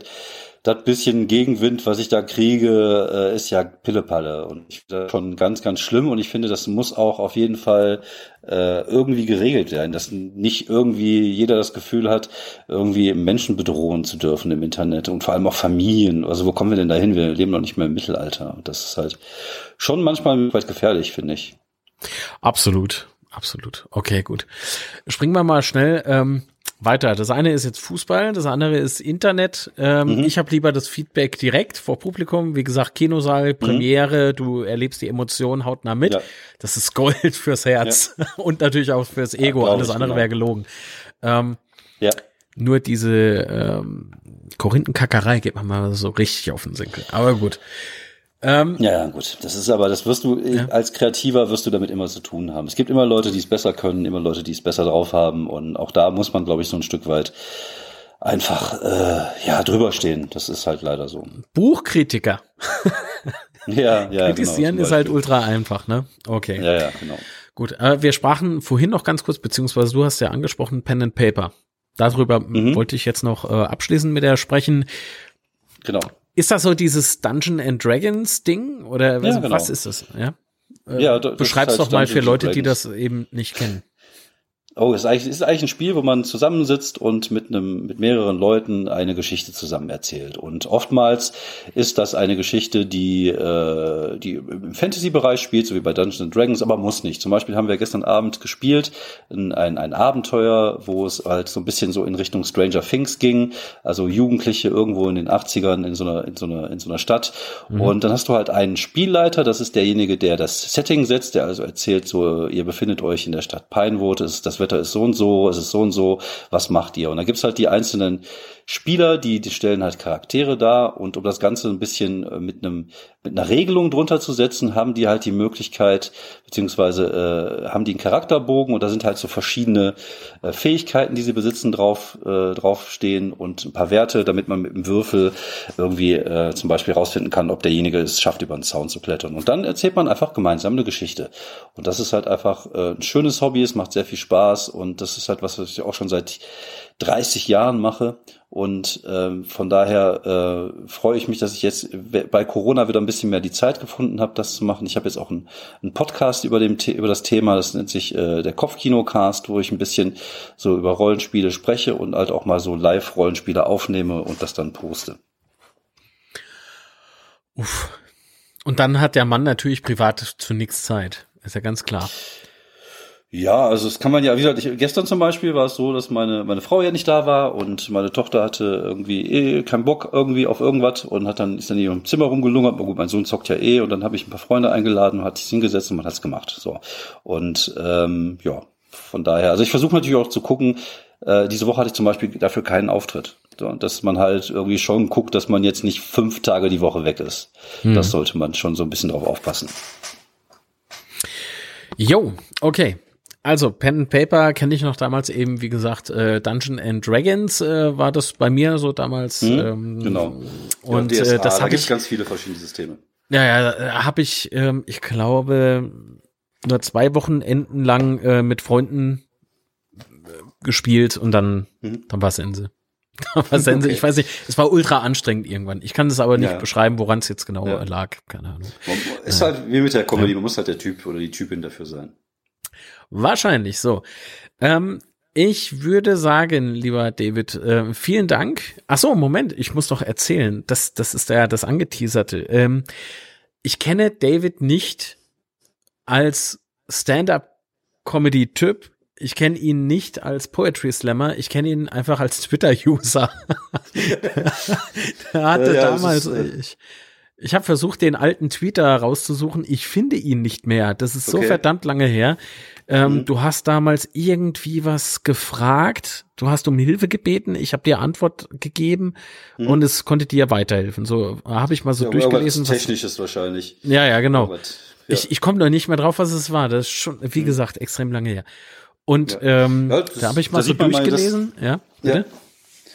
S2: das bisschen Gegenwind, was ich da kriege, äh, ist ja Pillepalle. Und ich finde das schon ganz, ganz schlimm. Und ich finde, das muss auch auf jeden Fall äh, irgendwie geregelt werden, dass nicht irgendwie jeder das Gefühl hat, irgendwie Menschen bedrohen zu dürfen im Internet und vor allem auch Familien. Also wo kommen wir denn dahin? Wir leben noch nicht mehr im Mittelalter. Und das ist halt schon manchmal weit gefährlich, finde ich.
S1: Absolut. Absolut. Okay, gut. Springen wir mal schnell ähm, weiter. Das eine ist jetzt Fußball, das andere ist Internet. Ähm, mhm. Ich habe lieber das Feedback direkt vor Publikum. Wie gesagt, Kinosaal, mhm. Premiere, mhm. du erlebst die Emotionen hautnah mit. Ja. Das ist Gold fürs Herz ja. und natürlich auch fürs Ego. Ja, Alles andere genau. wäre gelogen. Ähm, ja. Nur diese ähm, Korinthenkackerei geht man mal so richtig auf den Senkel. Aber gut.
S2: Ähm, ja, ja, gut. Das ist aber, das wirst du ja. als Kreativer wirst du damit immer zu tun haben. Es gibt immer Leute, die es besser können, immer Leute, die es besser drauf haben. Und auch da muss man, glaube ich, so ein Stück weit einfach äh, ja drüber stehen. Das ist halt leider so.
S1: Buchkritiker.
S2: ja, ja.
S1: Kritisieren genau, ist halt ultra einfach, ne? Okay.
S2: Ja, ja, genau.
S1: Gut, äh, wir sprachen vorhin noch ganz kurz, beziehungsweise du hast ja angesprochen, Pen and Paper. Darüber mhm. wollte ich jetzt noch äh, abschließend mit der sprechen.
S2: Genau.
S1: Ist das so dieses Dungeon and Dragons Ding oder was, ja, genau. was ist das? Ja. Äh, ja, beschreib's halt doch mal für Leute, die das eben nicht kennen.
S2: Oh, es ist eigentlich, ist eigentlich ein Spiel, wo man zusammensitzt und mit einem, mit mehreren Leuten eine Geschichte zusammen erzählt. Und oftmals ist das eine Geschichte, die, äh, die im Fantasy-Bereich spielt, so wie bei Dungeons Dragons, aber muss nicht. Zum Beispiel haben wir gestern Abend gespielt, ein, ein, ein Abenteuer, wo es halt so ein bisschen so in Richtung Stranger Things ging. Also Jugendliche irgendwo in den 80ern in so einer, in so einer, in so einer Stadt. Mhm. Und dann hast du halt einen Spielleiter, das ist derjenige, der das Setting setzt, der also erzählt, so, ihr befindet euch in der Stadt Pinewood, das ist das Wetter ist so und so, es ist so und so, was macht ihr? Und da gibt's halt die einzelnen Spieler, die, die stellen halt Charaktere dar und um das Ganze ein bisschen äh, mit einem mit einer Regelung drunter zu setzen, haben die halt die Möglichkeit, beziehungsweise äh, haben die einen Charakterbogen und da sind halt so verschiedene äh, Fähigkeiten, die sie besitzen, drauf, äh, draufstehen und ein paar Werte, damit man mit dem Würfel irgendwie äh, zum Beispiel rausfinden kann, ob derjenige es schafft, über einen Zaun zu klettern. Und dann erzählt man einfach gemeinsam eine Geschichte. Und das ist halt einfach äh, ein schönes Hobby, es macht sehr viel Spaß und das ist halt was, was ich auch schon seit 30 Jahren mache. Und ähm, von daher äh, freue ich mich, dass ich jetzt bei Corona wieder ein bisschen mehr die Zeit gefunden habe, das zu machen. Ich habe jetzt auch einen, einen Podcast über, dem, über das Thema, das nennt sich äh, der Kopfkinocast, wo ich ein bisschen so über Rollenspiele spreche und halt auch mal so Live-Rollenspiele aufnehme und das dann poste.
S1: Uff. Und dann hat der Mann natürlich privat zu nichts Zeit. Ist ja ganz klar.
S2: Ja, also das kann man ja, wie gesagt, ich, gestern zum Beispiel war es so, dass meine, meine Frau ja nicht da war und meine Tochter hatte irgendwie eh keinen Bock irgendwie auf irgendwas und hat dann, ist dann hier im Zimmer rumgelungert. Aber gut, mein Sohn zockt ja eh und dann habe ich ein paar Freunde eingeladen und hat sich hingesetzt und man hat's gemacht. So. Und ähm, ja, von daher, also ich versuche natürlich auch zu gucken, äh, diese Woche hatte ich zum Beispiel dafür keinen Auftritt. So, dass man halt irgendwie schon guckt, dass man jetzt nicht fünf Tage die Woche weg ist. Hm. Das sollte man schon so ein bisschen drauf aufpassen.
S1: Jo, okay. Also Pen and Paper kenne ich noch damals eben, wie gesagt, äh, Dungeon and Dragons äh, war das bei mir so damals.
S2: Hm, ähm, genau.
S1: Und ja, DSA, äh, das
S2: da
S1: habe ich
S2: ganz viele verschiedene Systeme.
S1: Ja, ja, habe ich, ähm, ich glaube, nur zwei Wochenenden lang äh, mit Freunden äh, gespielt und dann, mhm. dann war es Ende. war Sense, okay. ich weiß nicht, es war ultra anstrengend irgendwann. Ich kann das aber nicht ja. beschreiben, woran es jetzt genau ja. lag. Keine Ahnung.
S2: Ist halt wie mit der Comedy, man muss halt der Typ oder die Typin dafür sein.
S1: Wahrscheinlich so. Ähm, ich würde sagen, lieber David, äh, vielen Dank. Ach so, Moment, ich muss doch erzählen. Das, das ist ja das angeteaserte. Ähm, ich kenne David nicht als Stand-up-Comedy-Typ. Ich kenne ihn nicht als Poetry Slammer. Ich kenne ihn einfach als Twitter-User. er hatte ja, ja, damals, ist, äh, ich, ich habe versucht, den alten Tweeter rauszusuchen. Ich finde ihn nicht mehr. Das ist okay. so verdammt lange her. Ähm, mhm. Du hast damals irgendwie was gefragt, du hast um Hilfe gebeten, ich habe dir Antwort gegeben mhm. und es konnte dir weiterhelfen. So habe ich mal so ja, durchgelesen.
S2: Technisches wahrscheinlich.
S1: Ja, ja, genau. ja. Ich, ich komme noch nicht mehr drauf, was es war. Das ist schon, wie mhm. gesagt, extrem lange her. Und ja. ähm, das, da habe ich mal so durchgelesen. Mal, das, ja, bitte? Ja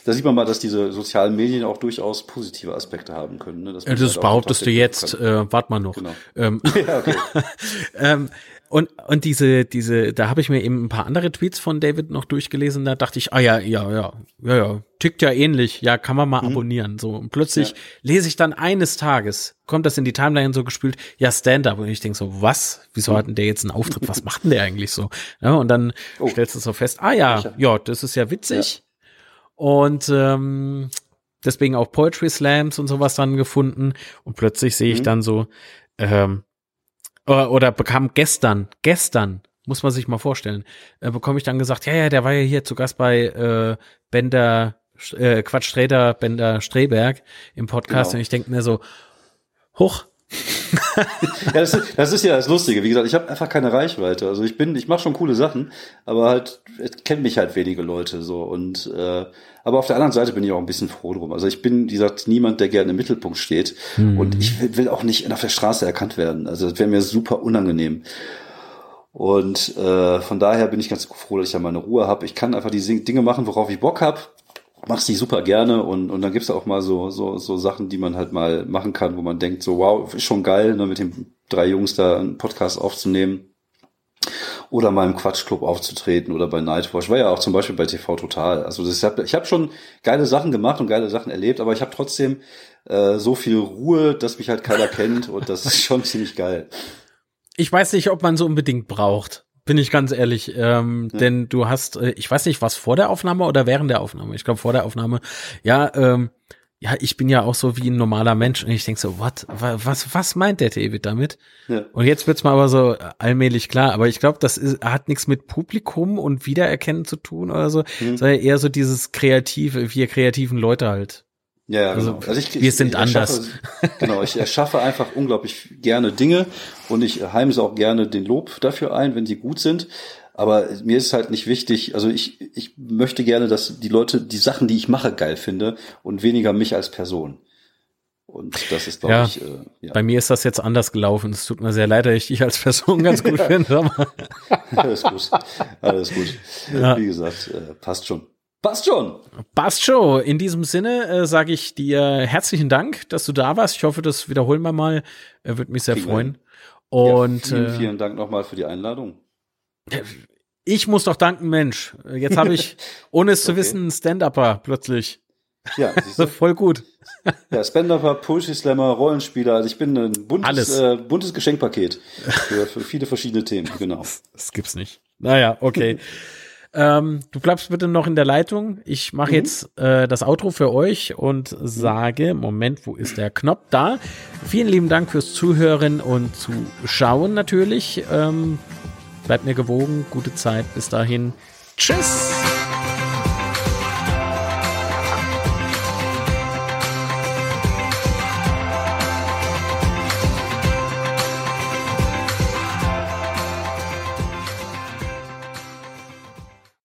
S2: da sieht man mal, dass diese sozialen Medien auch durchaus positive Aspekte haben können. Ne?
S1: das halt behauptest du jetzt, äh, wart mal noch. Genau. Ähm, ja, okay. ähm, und, und diese, diese, da habe ich mir eben ein paar andere Tweets von David noch durchgelesen, da dachte ich, ah ja, ja, ja, ja, ja, tickt ja ähnlich, ja, kann man mal mhm. abonnieren. So, und plötzlich ja. lese ich dann eines Tages, kommt das in die Timeline so gespült, ja, Stand-up. Und ich denk so, was? Wieso hat denn der jetzt einen Auftritt? Was macht denn der eigentlich so? Ja, und dann oh. stellst du so fest, ah ja, ja, das ist ja witzig. Ja. Und ähm, deswegen auch Poetry Slams und sowas dann gefunden. Und plötzlich sehe ich mhm. dann so, ähm, oder, oder bekam gestern, gestern, muss man sich mal vorstellen, äh, bekomme ich dann gesagt, ja, ja, der war ja hier zu Gast bei äh, Bender, äh, Quatsch, Sträder, Bender Streberg im Podcast genau. und ich denke mir so, hoch,
S2: ja, das, ist, das ist ja das Lustige. Wie gesagt, ich habe einfach keine Reichweite. Also ich bin, ich mache schon coole Sachen, aber halt kennen mich halt wenige Leute so. Und äh, aber auf der anderen Seite bin ich auch ein bisschen froh drum. Also ich bin, wie gesagt, niemand, der gerne im Mittelpunkt steht. Mhm. Und ich will, will, auch nicht auf der Straße erkannt werden. Also das wäre mir super unangenehm. Und äh, von daher bin ich ganz froh, dass ich da meine Ruhe habe. Ich kann einfach die Dinge machen, worauf ich Bock habe machst die super gerne und, und dann gibt's auch mal so, so, so Sachen, die man halt mal machen kann, wo man denkt, so wow, ist schon geil, ne, mit den drei Jungs da einen Podcast aufzunehmen. Oder mal im Quatschclub aufzutreten oder bei Nightwatch. War ja auch zum Beispiel bei TV Total. Also das, ich habe ich hab schon geile Sachen gemacht und geile Sachen erlebt, aber ich habe trotzdem äh, so viel Ruhe, dass mich halt keiner kennt und das ist schon ziemlich geil.
S1: Ich weiß nicht, ob man so unbedingt braucht. Bin ich ganz ehrlich. Ähm, ja. Denn du hast, äh, ich weiß nicht, was vor der Aufnahme oder während der Aufnahme? Ich glaube vor der Aufnahme. Ja, ähm, ja, ich bin ja auch so wie ein normaler Mensch und ich denke so, what, was, was meint der David damit? Ja. Und jetzt wird's mal aber so allmählich klar. Aber ich glaube, das ist, hat nichts mit Publikum und Wiedererkennen zu tun oder so, mhm. sondern eher so dieses kreative, wir kreativen Leute halt.
S2: Ja, ja also, genau. Also ich,
S1: wir sind anders.
S2: genau, ich erschaffe einfach unglaublich gerne Dinge und ich heimse auch gerne den Lob dafür ein, wenn die gut sind. Aber mir ist halt nicht wichtig, also ich, ich möchte gerne, dass die Leute die Sachen, die ich mache, geil finde und weniger mich als Person. Und das ist, glaube
S1: ja,
S2: ich. Äh,
S1: ja. Bei mir ist das jetzt anders gelaufen. Es tut mir sehr leid, dass ich dich als Person ganz gut finde.
S2: Alles gut. Alles gut. Ja. Wie gesagt, äh, passt schon. Passt schon.
S1: Passt schon. In diesem Sinne äh, sage ich dir herzlichen Dank, dass du da warst. Ich hoffe, das wiederholen wir mal. Er wird mich sehr Kriegen freuen. Und
S2: ja, vielen, äh, vielen Dank nochmal für die Einladung.
S1: Ich muss doch danken, Mensch. Jetzt habe ich, ohne es okay. zu wissen, einen Stand-Upper plötzlich. Ja, voll gut.
S2: Ja, Stand-Upper, Poetry Slammer, Rollenspieler. Also ich bin ein buntes, äh, buntes Geschenkpaket für, für viele verschiedene Themen. Genau.
S1: Das, das gibt's nicht. Naja, okay. Ähm, du bleibst bitte noch in der Leitung. Ich mache mhm. jetzt äh, das Outro für euch und sage, Moment, wo ist der Knopf? Da. Vielen lieben Dank fürs Zuhören und Zuschauen natürlich. Ähm, bleibt mir gewogen. Gute Zeit. Bis dahin. Tschüss.